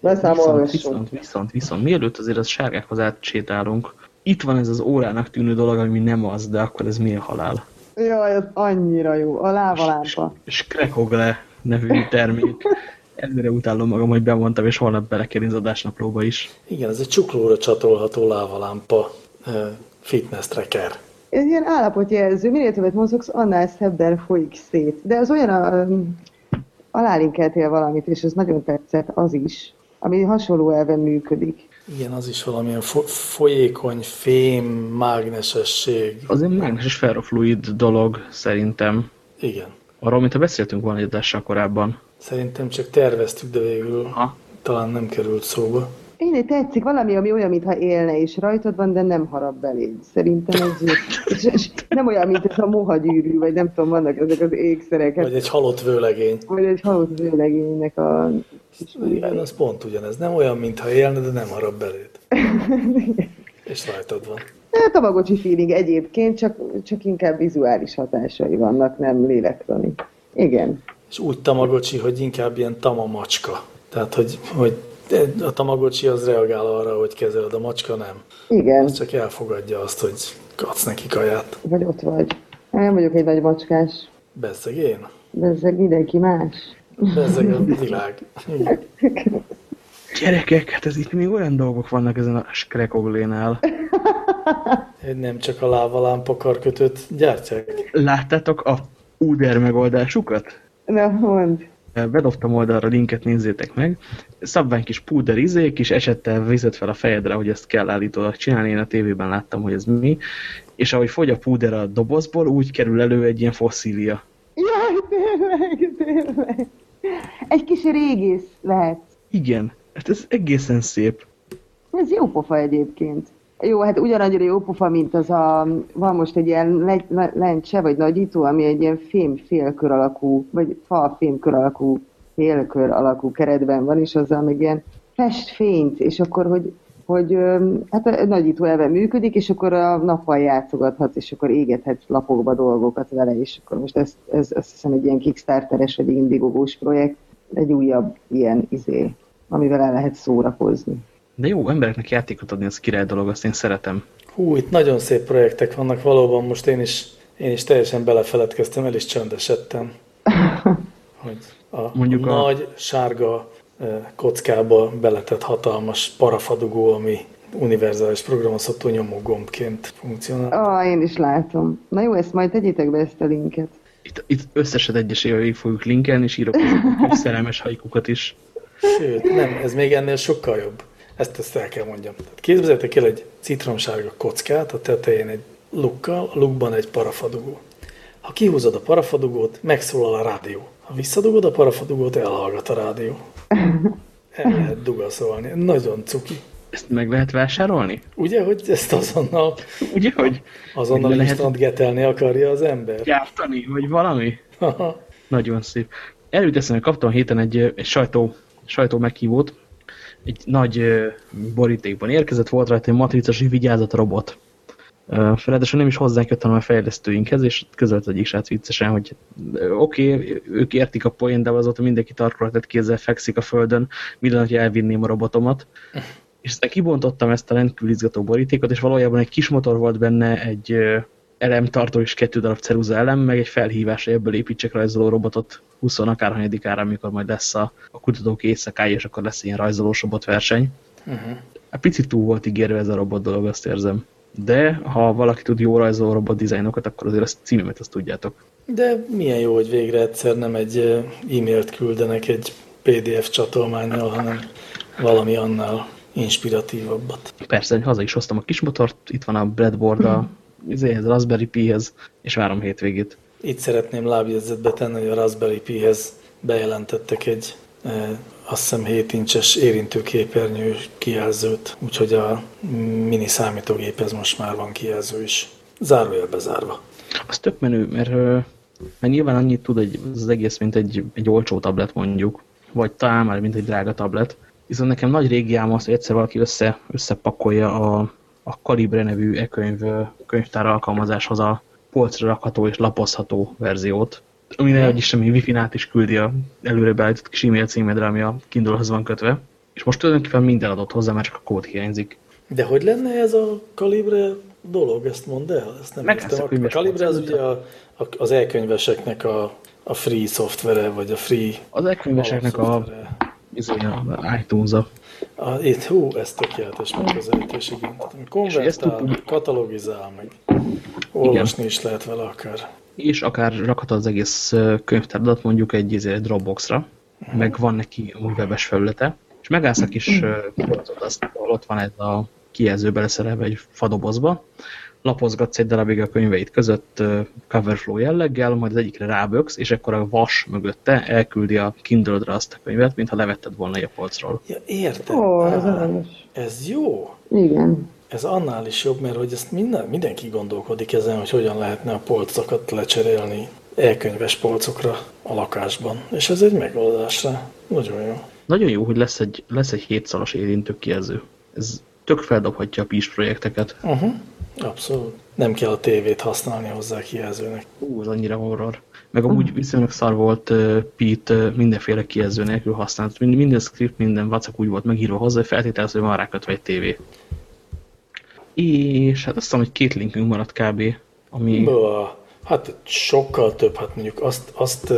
Viszont, viszont, viszont, viszont, mielőtt azért az sárgákhoz átsétálunk, itt van ez az órának tűnő dolog, ami nem az, de akkor ez milyen halál? Jaj, ez annyira jó. A lávalámpa. Skrekogle nevű termék. Ennyire utálom magam, hogy bemondtam, és holnap belekerül az adásnaplóba is. Igen, ez egy csuklóra csatolható lávalámpa fitness tracker. Ez ilyen állapotjelző, minél többet mozogsz, annál szebben folyik szét. De az olyan, a, alálinkeltél valamit, és ez nagyon tetszett, az is, ami hasonló elven működik. Igen, az is valamilyen fo folyékony, fém, mágnesesség. Az egy mágneses ferrofluid dolog, szerintem. Igen. Arról, mint ha beszéltünk volna egy korábban. Szerintem csak terveztük, de végül ha? talán nem került szóba. Én tetszik valami, ami olyan, mintha élne és rajtad van, de nem harap beléd. Szerintem ez. És, és nem olyan, mint ez a mohagyűrű, vagy nem tudom, vannak ezek az ékszerek. Vagy egy halott vőlegény. Vagy egy halott vőlegénynek a... Igen, az pont ugyanez. Nem olyan, mintha élne, de nem harap beléd. és rajtad van. Hát a magocsi feeling egyébként, csak, csak inkább vizuális hatásai vannak, nem lélektani. Igen. És úgy tamagocsi, hogy inkább ilyen tamamacska. Tehát, hogy, hogy a tamagocsi az reagál arra, hogy kezeled, a macska nem. Igen. Az csak elfogadja azt, hogy adsz neki kaját. Vagy ott vagy. Nem vagyok egy nagy macskás. Bezzeg én? Bezzeg mindenki más. Bezzeg a világ. Gyerekek, hát ez itt még olyan dolgok vannak ezen a skrekoglénál. Nem csak a lávalámpa karkötőt gyártják. Láttátok a Uber megoldásukat? Na, mond. Bedobtam oldalra linket, nézzétek meg. Szabvány kis púder izé, kis esettel vizet fel a fejedre, hogy ezt kell állítólag csinálni. Én a tévében láttam, hogy ez mi. És ahogy fogy a púder a dobozból, úgy kerül elő egy ilyen fosszília. Jaj, tényleg, tényleg. Egy kis régész lehet. Igen, hát ez egészen szép. Ez jó pofa egyébként. Jó, hát ugyanannyira jó pofa, mint az a, van most egy ilyen lencse, vagy nagyító, ami egy ilyen fém félkör alakú, vagy fa félkör alakú, félkör alakú keretben van, és azzal meg ilyen fest fényt, és akkor, hogy, hogy hát a nagyító elve működik, és akkor a nappal játszogathatsz, és akkor égethetsz lapokba dolgokat vele, és akkor most ez, ez azt hiszem egy ilyen Kickstarteres, vagy Indigogós projekt, egy újabb ilyen izé, amivel el lehet szórakozni. De jó, embereknek játékot adni, az király dolog, azt én szeretem. Hú, itt nagyon szép projektek vannak valóban, most én is, én is teljesen belefeledkeztem, el is csöndesedtem. hogy a, Mondjuk a, a nagy sárga kockába beletett hatalmas parafadugó, ami univerzális programozható nyomógombként funkcionál. Ah, én is látom. Na jó, ezt majd tegyétek be ezt a linket. Itt, itt összesen egyesével fogjuk linkelni, és írok szerelmes hajkukat is. Sőt, nem, ez még ennél sokkal jobb. Ezt, ezt el kell mondjam. Tehát képzeljétek el egy citromsárga kockát, a tetején egy lukkal, a lukban egy parafadugó. Ha kihúzod a parafadugót, megszólal a rádió. Ha visszadugod a parafadugót, elhallgat a rádió. El lehet dugaszolni. Nagyon cuki. Ezt meg lehet vásárolni? Ugye, hogy ezt azonnal, Ugye, hogy azonnal instant lehet... getelni akarja az ember? Gyártani, vagy valami? Nagyon szép. Előtt eszembe kaptam héten egy, egy sajtó, sajtó meghívót, egy nagy borítékban érkezett, volt rajta egy matricas vigyázat robot. Ráadásul nem is hozzánk jött, hanem a fejlesztőinkhez, és közölt egyik srác viccesen, hogy oké, okay, ők értik a poén, de azóta mindenki tarkolatett kézzel fekszik a földön, minden, hogy elvinném a robotomat. és aztán kibontottam ezt a rendkívül izgató borítékot, és valójában egy kis motor volt benne, egy elemtartó és kettő darab ceruza elem, meg egy felhívás, hogy ebből építsek rajzoló robotot 20 akárhanyadikára, amikor majd lesz a, a kutatók éjszakája, és akkor lesz ilyen rajzolós robotverseny. Uh -huh. A picit túl volt ígérve ez a robot dolog, azt érzem. De ha valaki tud jó rajzoló robot dizájnokat, akkor azért a címemet azt tudjátok. De milyen jó, hogy végre egyszer nem egy e-mailt küldenek egy PDF csatolmánynal, hanem valami annál inspiratívabbat. Persze, haza is hoztam a kis motort, itt van a breadboard a izéhez, Raspberry Pi-hez, és várom hétvégét. Itt szeretném lábjegyzetbe tenni, hogy a Raspberry Pi-hez bejelentettek egy e, azt hiszem 7 incses érintőképernyő kijelzőt, úgyhogy a mini számítógéphez most már van kijelző is. Zárójelbe zárva. Az tök menő, mert, mert nyilván annyit tud egy, az egész, mint egy, egy olcsó tablet mondjuk, vagy talán már mint egy drága tablet. Viszont nekem nagy régiám az, hogy egyszer valaki össze, összepakolja a, a Calibre nevű e-könyv könyvtár alkalmazáshoz a polcra rakható és lapozható verziót, amire egy semmi wifi-nát is küldi a előre beállított kis e-mail címedre, ami a Kindle-hoz van kötve. És most tulajdonképpen minden adott hozzá, mert csak a kód hiányzik. De hogy lenne ez a Calibre dolog, ezt mondd el? Ezt nem értem. A, Calibre az ugye a, a, az e-könyveseknek a, a free szoftvere, vagy a free Az e-könyveseknek a, izé, a iTunes-a. A, itt, hú, ez tökéletes megközelítés, igen. Konvertál, katalogizál, meg olvasni igen. is lehet vele akár. És akár rakhatod az egész könyvtáradat mondjuk egy, egy Dropboxra, hmm. meg van neki új webes felülete, és megállsz a kis polcot, azt, ott van ez a kijelző beleszerelve egy fadobozba, lapozgatsz egy darabig a könyveit között coverflow jelleggel, majd az egyikre ráböksz, és akkor a vas mögötte elküldi a Kindle-re azt a könyvet, mintha levetted volna a polcról. Ja, értem. Ó, ez, ez jó. Igen. Ez annál is jobb, mert hogy ezt minden, mindenki gondolkodik ezen, hogy hogyan lehetne a polcokat lecserélni elkönyves polcokra a lakásban. És ez egy megoldásra. Nagyon jó. Nagyon jó, hogy lesz egy, lesz egy hétszalas érintő kijelző. Ez tök feldobhatja a PIS projekteket. Uh -huh. Abszolút. Nem kell a tévét használni hozzá kijelzőnek. Ú, az annyira horror. Meg amúgy viszonylag szar volt uh, Pete uh, mindenféle kijelző nélkül használt. Mind, minden script, minden vacak úgy volt megírva hozzá, hogy feltételező, hogy van rákötve egy tévé. És hát azt hiszem, hogy két linkünk maradt kb. Ami... Bá, hát sokkal több, hát mondjuk azt, azt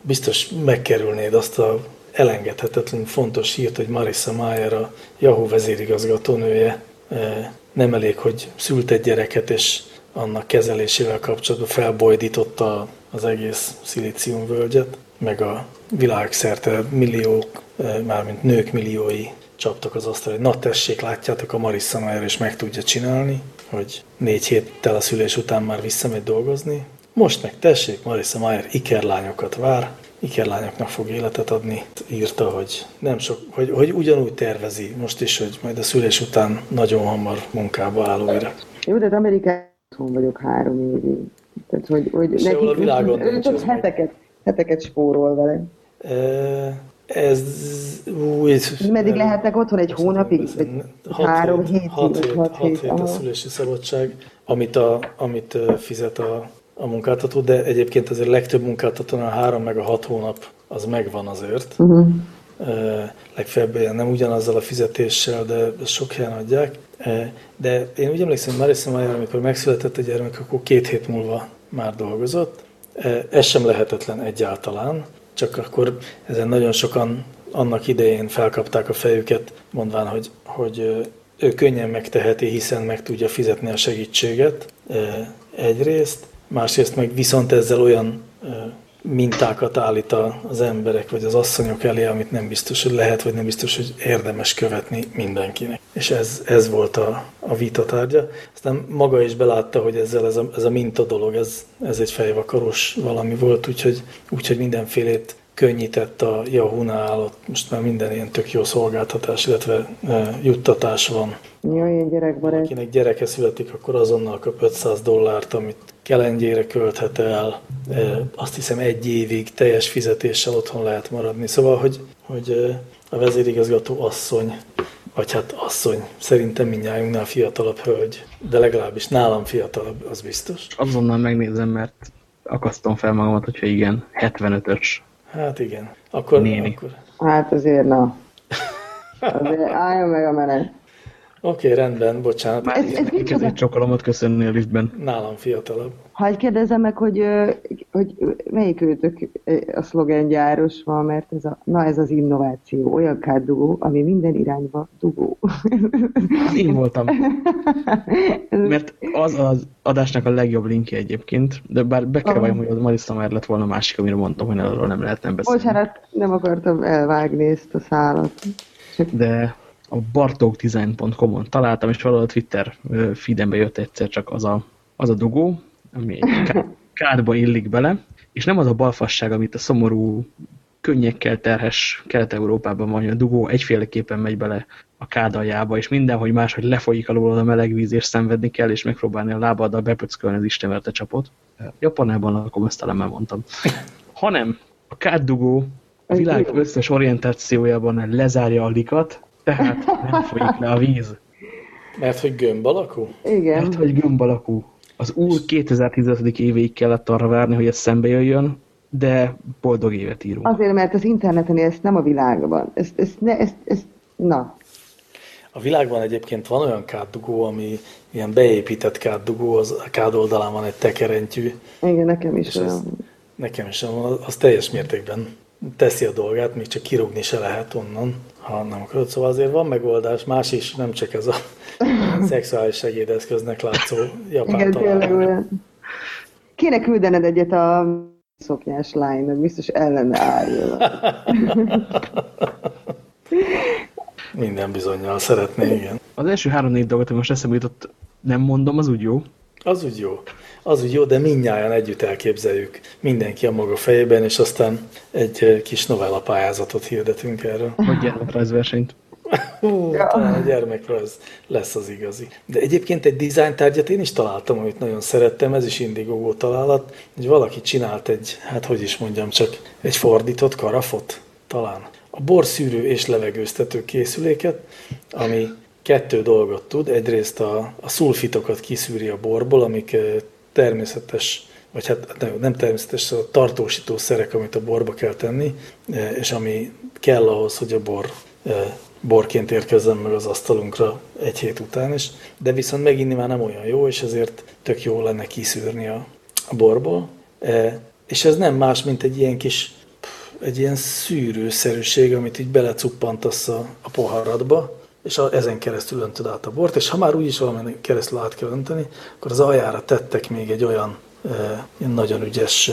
biztos megkerülnéd azt a elengedhetetlen fontos hírt, hogy Marissa Mayer, a Yahoo vezérigazgatónője nem elég, hogy szült egy gyereket, és annak kezelésével kapcsolatban felbojdította az egész szilíciumvölgyet, meg a világszerte milliók, mármint nők milliói csaptak az asztal, hogy na tessék, látjátok, a Marissa Mayer és meg tudja csinálni, hogy négy héttel a szülés után már visszamegy dolgozni. Most meg tessék, Marissa Mayer ikerlányokat vár, ikerlányoknak fog életet adni. Írta, hogy, nem sok, hogy, hogy ugyanúgy tervezi most is, hogy majd a szülés után nagyon hamar munkába áll újra. Jó, de Amerikában vagyok három évig. Tehát, hogy, hogy neki, a világon ő csak heteket, heteket spórol vele. E, ez új... Meddig lehetnek otthon egy hónapig? Vagy hat három hét, hét, hat hét, hat hét, hét a szülési szabadság, amit, a, amit fizet a, a munkáltató, de egyébként azért legtöbb munkáltatónál három meg a hat hónap az megvan azért. Uh-huh. Legfeljebb nem ugyanazzal a fizetéssel, de sok helyen adják. De én úgy emlékszem, hogy Marissa Mayer, amikor megszületett a gyermek, akkor két hét múlva már dolgozott. Ez sem lehetetlen egyáltalán, csak akkor ezen nagyon sokan annak idején felkapták a fejüket, mondván, hogy, hogy ő könnyen megteheti, hiszen meg tudja fizetni a segítséget egyrészt, másrészt meg viszont ezzel olyan mintákat állít az emberek vagy az asszonyok elé, amit nem biztos, hogy lehet, vagy nem biztos, hogy érdemes követni mindenkinek. És ez, ez volt a, a vita tárgya. Aztán maga is belátta, hogy ezzel ez a, ez a minta dolog, ez, ez egy fejvakaros valami volt, úgyhogy, úgyhogy mindenfélét könnyített a Yahoo-nál, ott most már minden ilyen tök jó szolgáltatás, illetve e, juttatás van. Ilyen gyerekbarát. Akinek gyereke születik, akkor azonnal kap 500 dollárt, amit kelengyére költhet el. Azt hiszem egy évig teljes fizetéssel otthon lehet maradni. Szóval, hogy, hogy a vezérigazgató asszony, vagy hát asszony, szerintem mindjárt fiatalabb hölgy, de legalábbis nálam fiatalabb, az biztos. Azonnal megnézem, mert akasztom fel magamat, hogyha igen, 75-ös Hát igen. Akkor, Néni. akkor... Hát azért na. Azért álljon meg a menet. Oké, okay, rendben, bocsánat. Ez, ez ez egy csokolomat köszönni a liftben. Nálam fiatalabb. Ha kérdezem meg, hogy, hogy melyik őtök a szlogengyáros van, mert ez a, na ez az innováció, olyan kárdugó, ami minden irányba dugó. Én voltam. Mert az az adásnak a legjobb linkje egyébként, de bár be kell vajon, hogy az Marissa már lett volna másik, amire mondtam, hogy arról nem lehetne beszélni. Bocsánat, nem akartam elvágni ezt a szálat. Csak... De a bartokdesign.com-on találtam, és valahol a Twitter feedembe jött egyszer csak az a, az a dugó, ami egy kádba illik bele, és nem az a balfasság, amit a szomorú, könnyekkel terhes Kelet-Európában van, hogy a dugó egyféleképpen megy bele a kádaljába, és mindenhogy máshogy lefolyik alól a meleg víz, és szenvedni kell, és megpróbálni a lábaddal bepöckölni az istenverte csapot. Japanában lakom, ezt talán mondtam. Hanem a káddugó a világ összes orientációjában lezárja a likat, tehát nem folyik le a víz. Mert hogy gömb alakú? Igen. Mert hogy gömb alakú. Az úr 2015. évéig kellett arra várni, hogy ez szembe jöjjön, de boldog évet írunk. Azért, mert az interneten ezt nem a világban. Ezt, ezt, ne, ezt, ezt, na. A világban egyébként van olyan káddugó, ami ilyen beépített káddugó, az a kád oldalán van egy tekerentyű. Igen, nekem is olyan. Nekem is van, az teljes mértékben teszi a dolgát, még csak kirúgni se lehet onnan, ha nem akarod. Szóval azért van megoldás, más is, nem csak ez a szexuális segédeszköznek látszó japán Igen, tényleg olyan. Kéne küldened egyet a szoknyás lánynak, biztos ellene álljon. Minden bizonyal szeretné, igen. Az első három-négy dolgot, ami most eszembe jutott, nem mondom, az úgy jó. Az úgy jó. Az úgy jó, de mindnyáján együtt elképzeljük. Mindenki a maga fejében, és aztán egy kis novella pályázatot hirdetünk erről. Vagy gyermekrajzversenyt. Hú, ja. talán a gyermekrajz lesz az igazi. De egyébként egy design tárgyat én is találtam, amit nagyon szerettem, ez is Indiegogo találat, hogy valaki csinált egy, hát hogy is mondjam, csak egy fordított karafot, talán. A borszűrő és levegőztető készüléket, ami kettő dolgot tud. Egyrészt a, a szulfitokat kiszűri a borból, amik természetes, vagy hát nem természetes, a tartósító szerek, amit a borba kell tenni, és ami kell ahhoz, hogy a bor borként érkezzen meg az asztalunkra egy hét után is, de viszont meginni már nem olyan jó, és ezért tök jó lenne kiszűrni a, a borból. És ez nem más, mint egy ilyen kis, egy ilyen szűrőszerűség, amit így belecuppantasz a, a poharadba, és a, ezen keresztül öntöd át a bort, és ha már úgyis valamennyi keresztül át kell önteni, akkor az aljára tettek még egy olyan ilyen nagyon ügyes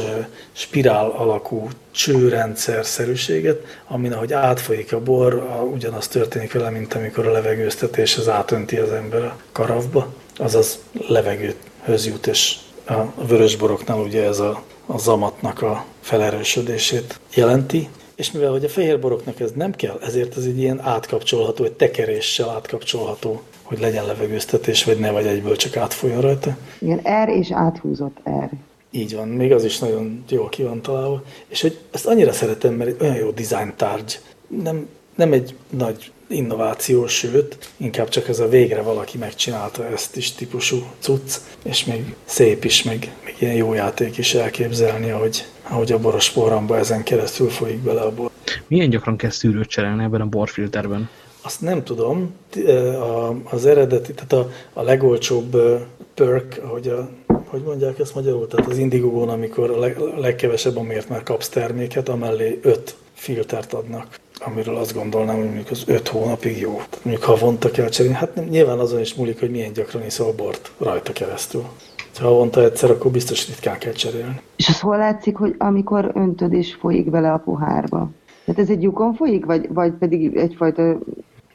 spirál alakú csőrendszer-szerűséget, amin ahogy átfolyik a bor, ugyanaz történik vele, mint amikor a levegőztetés az átönti az ember a karavba, azaz levegőhöz jut, és a vörösboroknál ugye ez a, a zamatnak a felerősödését jelenti, és mivel hogy a fehérboroknak ez nem kell, ezért ez egy ilyen átkapcsolható, egy tekeréssel átkapcsolható hogy legyen levegőztetés, vagy ne, vagy egyből csak átfolyjon rajta. Igen, R és áthúzott R. Így van, még az is nagyon jól ki van találva. És hogy ezt annyira szeretem, mert egy olyan jó design tárgy. Nem, nem egy nagy innováció, sőt, inkább csak ez a végre valaki megcsinálta ezt is típusú cucc, és még szép is, meg, meg ilyen jó játék is elképzelni, ahogy, ahogy a boros porramba ezen keresztül folyik bele a bor. Milyen gyakran kell szűrőt cserélni ebben a borfilterben? Azt nem tudom, az eredeti, tehát a, a legolcsóbb perk, ahogy a, hogy mondják ezt magyarul, tehát az Indigo-on, amikor a, leg, a legkevesebb, amiért már kapsz terméket, amellé öt filtert adnak, amiről azt gondolnám, hogy mondjuk az öt hónapig jó. Tehát mondjuk havonta kell cserélni, hát nyilván azon is múlik, hogy milyen gyakran iszol a bort rajta keresztül. Ha havonta egyszer, akkor biztos ritkán kell cserélni. És az hol látszik, hogy amikor öntöd és folyik bele a pohárba? Tehát ez egy lyukon folyik, vagy, vagy pedig egyfajta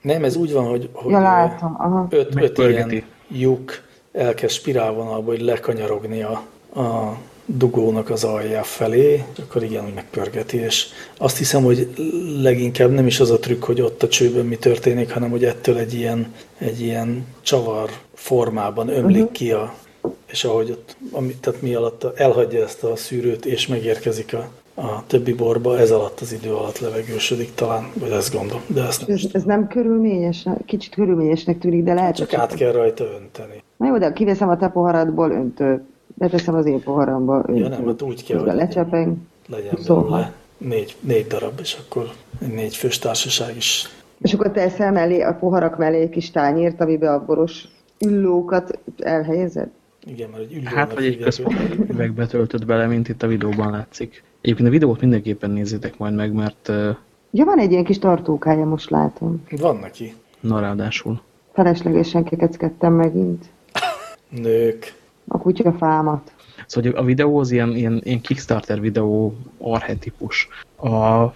nem, ez úgy van, hogy, hogy ja, látom. Aha. öt, öt ilyen lyuk elkezd spirálvonalba, hogy lekanyarogni a, a dugónak az alja felé, és akkor igen, úgy megpörgeti, és azt hiszem, hogy leginkább nem is az a trükk, hogy ott a csőben mi történik, hanem hogy ettől egy ilyen, egy ilyen csavar formában ömlik uh-huh. ki a, és ahogy ott, ami, tehát mi alatt elhagyja ezt a szűrőt, és megérkezik a, a többi borba ez alatt az idő alatt levegősödik talán, vagy ezt gondolom. De ezt nem ez, ez nem körülményes, kicsit körülményesnek tűnik, de lehet, Csak át kell rajta önteni. Na jó, de kiveszem a te poharadból öntő, beteszem az én poharamba öntő. Ja nem, hát úgy kell, hogy lecsepeng. legyen szóval. belőle négy, négy darab, és akkor egy négy fős társaság is. És akkor teszel mellé, a poharak mellé egy kis tányért, amiben a boros üllókat elhelyezed? Igen, mert egy Hát, vagy egy központ üvegbe töltött bele, mint itt a videóban látszik. Egyébként a videót mindenképpen nézzétek majd meg, mert... Ja, van egy ilyen kis tartókája, most látom. Van neki. Na, ráadásul. Feleslegesen kekeckedtem megint. Nők. A kutya fámat. Szóval a videó az ilyen, ilyen, ilyen Kickstarter videó arhetipus. A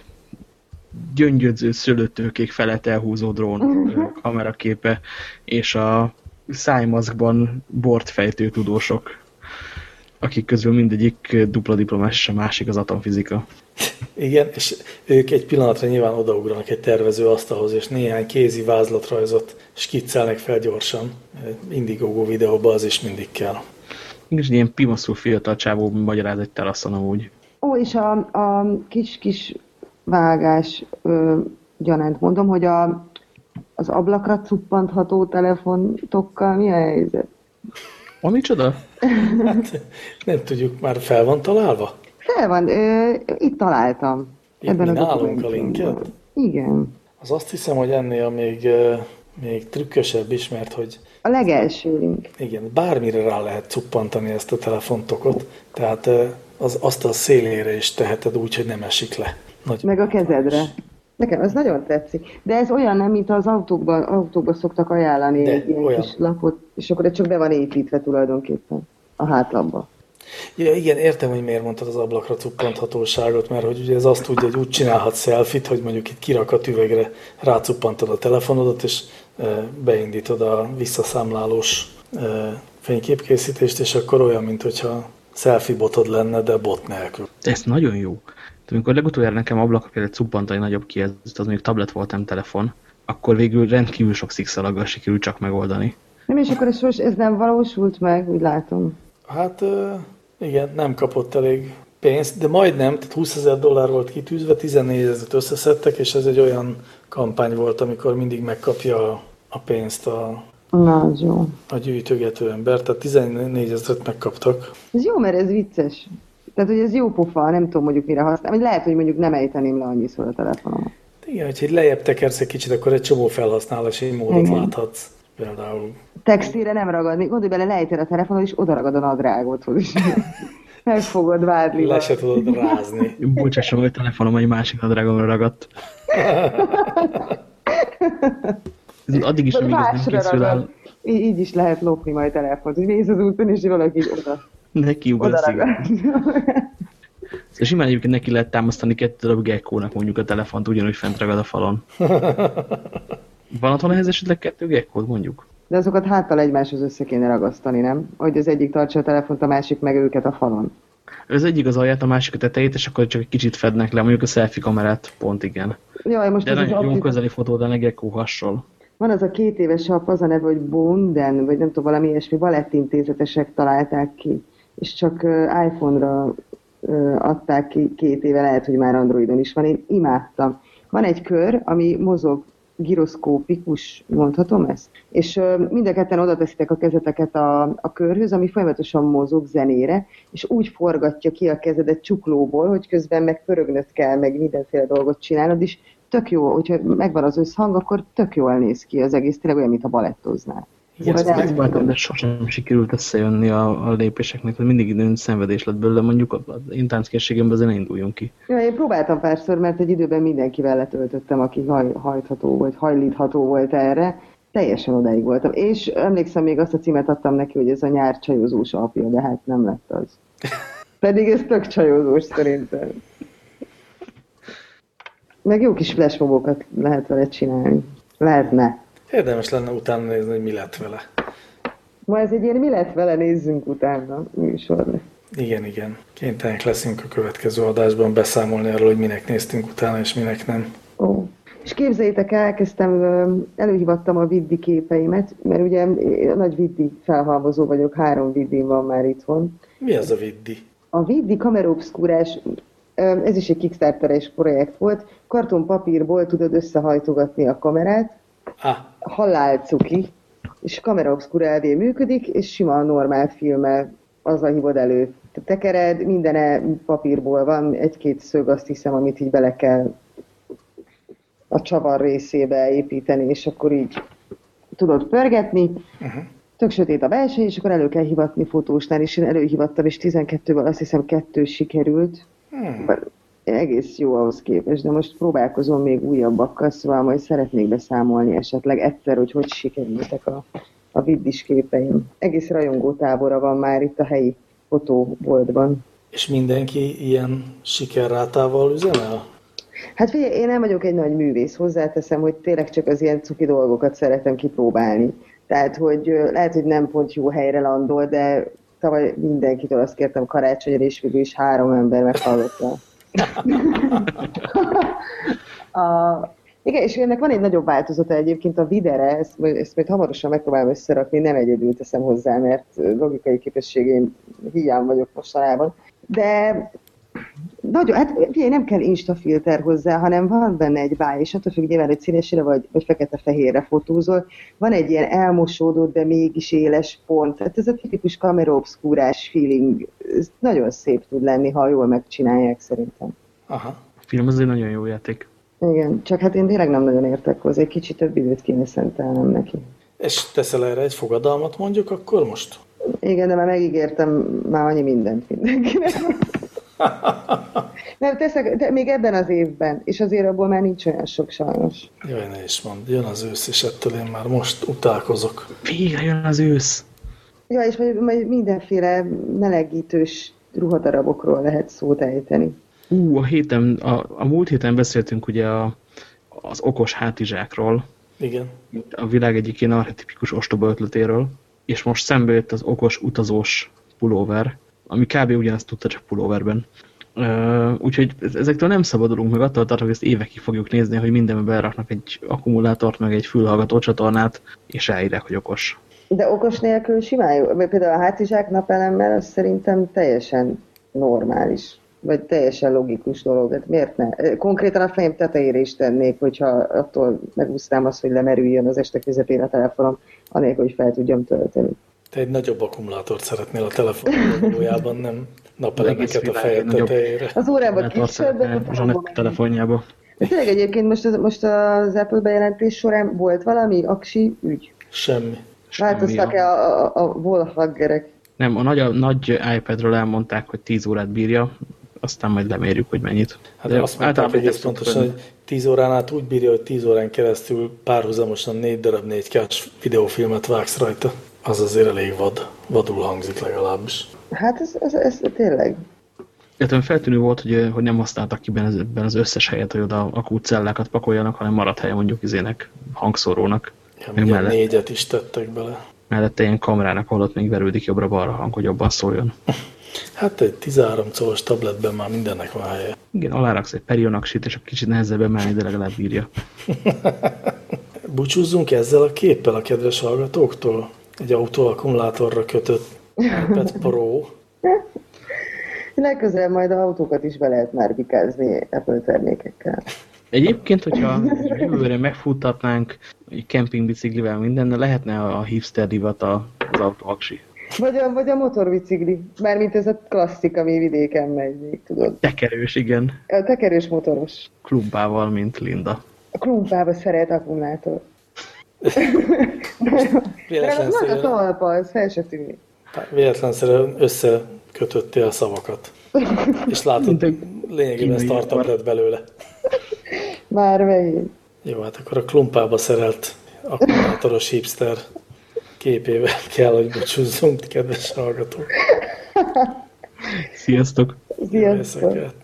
gyöngyödző szőlőtőkék felett elhúzó drón kameraképe, és a szájmaszkban bort fejtő tudósok akik közül mindegyik dupla diplomás, és a másik az atomfizika. Igen, és ők egy pillanatra nyilván odaugranak egy tervező asztalhoz, és néhány kézi vázlatrajzot skiccelnek fel gyorsan. Indiegogo videóban az is mindig kell. És ilyen pimaszú fiatal csávó magyaráz egy teraszon amúgy. Ó, és a, a kis-kis vágás ö, gyanánt mondom, hogy a, az ablakra cuppantható telefontokkal mi a helyzet? A micsoda? Hát, nem tudjuk, már fel van találva? Fel van, ö, itt találtam. Itt ebben mi nálunk a linket? Igen. Az azt hiszem, hogy ennél még, még trükkösebb is, mert hogy... A legelső link. Igen, bármire rá lehet cuppantani ezt a telefontokot, tehát az, azt a szélére is teheted úgy, hogy nem esik le. Nagy Meg a kezedre. Nekem ez nagyon tetszik. De ez olyan nem, mint az autókban, autókban szoktak ajánlani De egy ilyen olyan. kis lapot, és akkor ez csak be van építve tulajdonképpen a hátlapba. Ja, igen, értem, hogy miért mondtad az ablakra cuppanthatóságot, mert hogy ugye ez azt tudja, hogy úgy csinálhat selfit, hogy mondjuk itt kirakat üvegre rácuppantod a telefonodat, és beindítod a visszaszámlálós fényképkészítést, és akkor olyan, mint hogyha selfie botod lenne, de bot nélkül. Ez nagyon jó. Amikor legutoljára nekem ablak például cuppant egy nagyobb ki, ez az mondjuk tablet volt, nem telefon, akkor végül rendkívül sok szikszalaggal sikerült csak megoldani. Nem, és akkor ez, ez nem valósult meg, úgy látom. Hát igen, nem kapott elég pénzt, de majdnem, tehát 20 ezer dollár volt kitűzve, 14 ezeret összeszedtek, és ez egy olyan kampány volt, amikor mindig megkapja a pénzt a, Na, jó. a gyűjtögető ember, tehát 14 ezeret megkaptak. Ez jó, mert ez vicces. Tehát, hogy ez jó pofa, nem tudom mondjuk mire használni. Lehet, hogy mondjuk nem ejteném le annyiszor a telefonom. Igen, hogyha lejjebb tekersz egy kicsit, akkor egy csomó felhasználási módot Igen. láthatsz. Például. Textére nem ragad. Még gondolj bele, lejtél a telefonon, és oda ragad a nadrágodhoz is. Meg fogod vádli. Le se tudod rázni. Bocsásson, hogy a telefonom egy másik nadrágomra ragadt. Addig is, amíg ez nem készül el. Így, így is lehet lopni majd telefont, hogy néz az úton, és valaki oda. Neki ugrasz, Szóval simán egyébként neki lehet támasztani kettő darab gekkónak mondjuk a telefont, ugyanúgy fent ragad a falon. Van otthon ehhez esetleg kettő gekkót mondjuk? De azokat háttal egymáshoz össze kéne ragasztani, nem? Hogy az egyik tartsa a telefont, a másik meg őket a falon. Az egyik az alját, a másik a tetejét, és akkor csak egy kicsit fednek le, mondjuk a selfie kamerát, pont igen. Jaj, most De nagyon jó közeli fotó, de Gecko hasonl. Van az a két éves ap, az a neve, hogy Bonden, vagy nem tudom, valami ilyesmi, balettintézetesek találták ki, és csak iPhone-ra adták ki két éve, lehet, hogy már Androidon is van, én imádtam. Van egy kör, ami mozog giroszkópikus, mondhatom ezt? És mind a ketten oda teszitek a kezeteket a, a körhöz, ami folyamatosan mozog zenére, és úgy forgatja ki a kezedet csuklóból, hogy közben meg pörögnöd kell, meg mindenféle dolgot csinálod, és tök jó, hogyha megvan az összhang, akkor tök jól néz ki az egész, tényleg olyan, mint a balettoznál. Igen, ezt megpróbáltam, de sosem sikerült összejönni a, a lépéseknek, hogy mindig időn szenvedés lett belőle, mondjuk az én tánckészségemben ezen induljunk ki. Ja, én próbáltam párszor, mert egy időben mindenkivel letöltöttem, aki haj, hajtható vagy hajlítható volt erre, teljesen odáig voltam. És emlékszem, még azt a címet adtam neki, hogy ez a nyár csajozós apja, de hát nem lett az. Pedig ez tök csajozós szerintem. Meg jó kis flashmobokat lehet vele csinálni. Lehetne. Érdemes lenne utána nézni, hogy mi lett vele. Ma ez egy ilyen mi lett vele, nézzünk utána műsorra. Igen, igen. Kénytelenek leszünk a következő adásban beszámolni arról, hogy minek néztünk utána, és minek nem. Ó. És képzeljétek el, elkezdtem, előhívattam a viddi képeimet, mert ugye nagy viddi felhalmozó vagyok, három viddim van már itthon. Mi az a viddi? A viddi kameraobszkúrás, ez is egy Kickstarteres projekt volt, kartonpapírból tudod összehajtogatni a kamerát, ah. Halál cuki, és kamera obscura elvé működik, és sima normál filmmel azzal hívod elő. Te tekered, minden -e papírból van, egy-két szög azt hiszem, amit így bele kell a csavar részébe építeni, és akkor így tudod pörgetni. Uh-huh. Tök sötét a belső, és akkor elő kell hivatni fotósnál, és én előhivattam, és 12-ből azt hiszem kettő sikerült. Hmm egész jó ahhoz képest, de most próbálkozom még újabbakkal, szóval majd szeretnék beszámolni esetleg egyszer, hogy hogy sikerültek a, a viddis képeim. Egész rajongó tábora van már itt a helyi fotóboltban. És mindenki ilyen sikerrátával üzemel? Hát figyelj, én nem vagyok egy nagy művész, hozzáteszem, hogy tényleg csak az ilyen cuki dolgokat szeretem kipróbálni. Tehát, hogy lehet, hogy nem pont jó helyre landol, de tavaly mindenkitől azt kértem karácsonyra, és végül is három ember meghallotta a, igen, és ennek van egy nagyobb változata egyébként a videre, ezt, ezt majd hamarosan megpróbálom összerakni, nem egyedül teszem hozzá, mert logikai képességén hiány vagyok mostanában. De nagyon, hát figyelj, nem kell instafilter hozzá, hanem van benne egy báj, és attól függ nyilván, hogy színesére vagy, vagy fekete-fehérre fotózol, van egy ilyen elmosódott, de mégis éles pont. Tehát ez a tipikus kameraobszkúrás feeling, ez nagyon szép tud lenni, ha jól megcsinálják szerintem. Aha. A film az egy nagyon jó játék. Igen, csak hát én tényleg nem nagyon értek hozzá, egy kicsit több időt kéne szentelnem neki. És teszel erre egy fogadalmat mondjuk akkor most? Igen, de már megígértem már annyi mindent mindenkinek. Nem, teszek, de még ebben az évben, és azért abból már nincs olyan sok sajnos. Jaj, ne is mond, jön az ősz, és ettől én már most utálkozok. Végre jön az ősz. Ja, és majd, majd mindenféle melegítős ruhadarabokról lehet szót ejteni. Ú, a, héten, a, a múlt héten beszéltünk ugye a, az okos hátizsákról. Igen. A világ egyik ilyen archetipikus ostoba ötletéről. és most szembe jött az okos utazós pulóver, ami kb. ugyanezt tudta, csak pulóverben. Uh, úgyhogy ezektől nem szabadulunk meg, attól tartok, ezt évekig fogjuk nézni, hogy mindenbe beraknak egy akkumulátort, meg egy fülhallgató csatornát, és ráírják, hogy okos. De okos nélkül simán jó. Például a hátizsák napelemmel az szerintem teljesen normális vagy teljesen logikus dolog. Hát miért ne? Konkrétan a fejem tetejére is tennék, hogyha attól megúsztám azt, hogy lemerüljön az este közepén a telefonom, anélkül, hogy fel tudjam tölteni. Te egy nagyobb akkumulátort szeretnél a telefonban, valójában nem napelemeket a fejed tetejére. Az órában kisebb, de a telefonjába. De tényleg egyébként most az, most az Apple bejelentés során volt valami aksi ügy? Semmi. Változtak-e a, a, a wallhuggerek? Nem, a nagy, a nagy iPadről elmondták, hogy 10 órát bírja, aztán majd lemérjük, hogy mennyit. Hát De azt mondták egész pontosan, hogy 10 órán át úgy bírja, hogy 10 órán keresztül párhuzamosan 4 darab 4 k videófilmet vágsz rajta. Az azért elég vad, vadul hangzik legalábbis. Hát ez, ez, ez tényleg. Illetve feltűnő volt, hogy, hogy nem használtak ki benne az összes helyet, hogy oda akúcellákat pakoljanak, hanem maradt helye mondjuk izének, hangszórónak. Ja, mellett, négyet is tettek bele. Mellette ilyen kamerának, ahol ott még verődik jobbra-balra hang, hogy jobban szóljon. Hát egy 13 colos tabletben már mindennek van helye. Igen, aláraksz egy perionaksit, és a kicsit nehezebb emelni, de legalább bírja. Búcsúzzunk ezzel a képpel a kedves hallgatóktól? Egy autóakkumulátorra kötött iPad Pro. Legközelebb majd a autókat is be lehet már bikázni Apple termékekkel. Egyébként, hogyha jövőre megfuttatnánk egy kempingbiciklivel minden, lehetne a hipster divat az autó aksi. Vagy a, vagy a motorbicikli. Mármint ez a klasszik, ami vidéken megy, még tudod. Tekerős, igen. A tekerős motoros. Klumpával, mint Linda. A klumpába szeret akkumulátor. Véletlenszerűen... a talpa, ez fel se tűnik. Véletlenszerűen összekötöttél a szavakat. És látod, lényegében startup lett belőle. Már megint. Jó, hát akkor a klumpába szerelt akkumulátoros hipster képével kell, hogy búcsúzzunk, kedves hallgatók. Sziasztok! Sziasztok!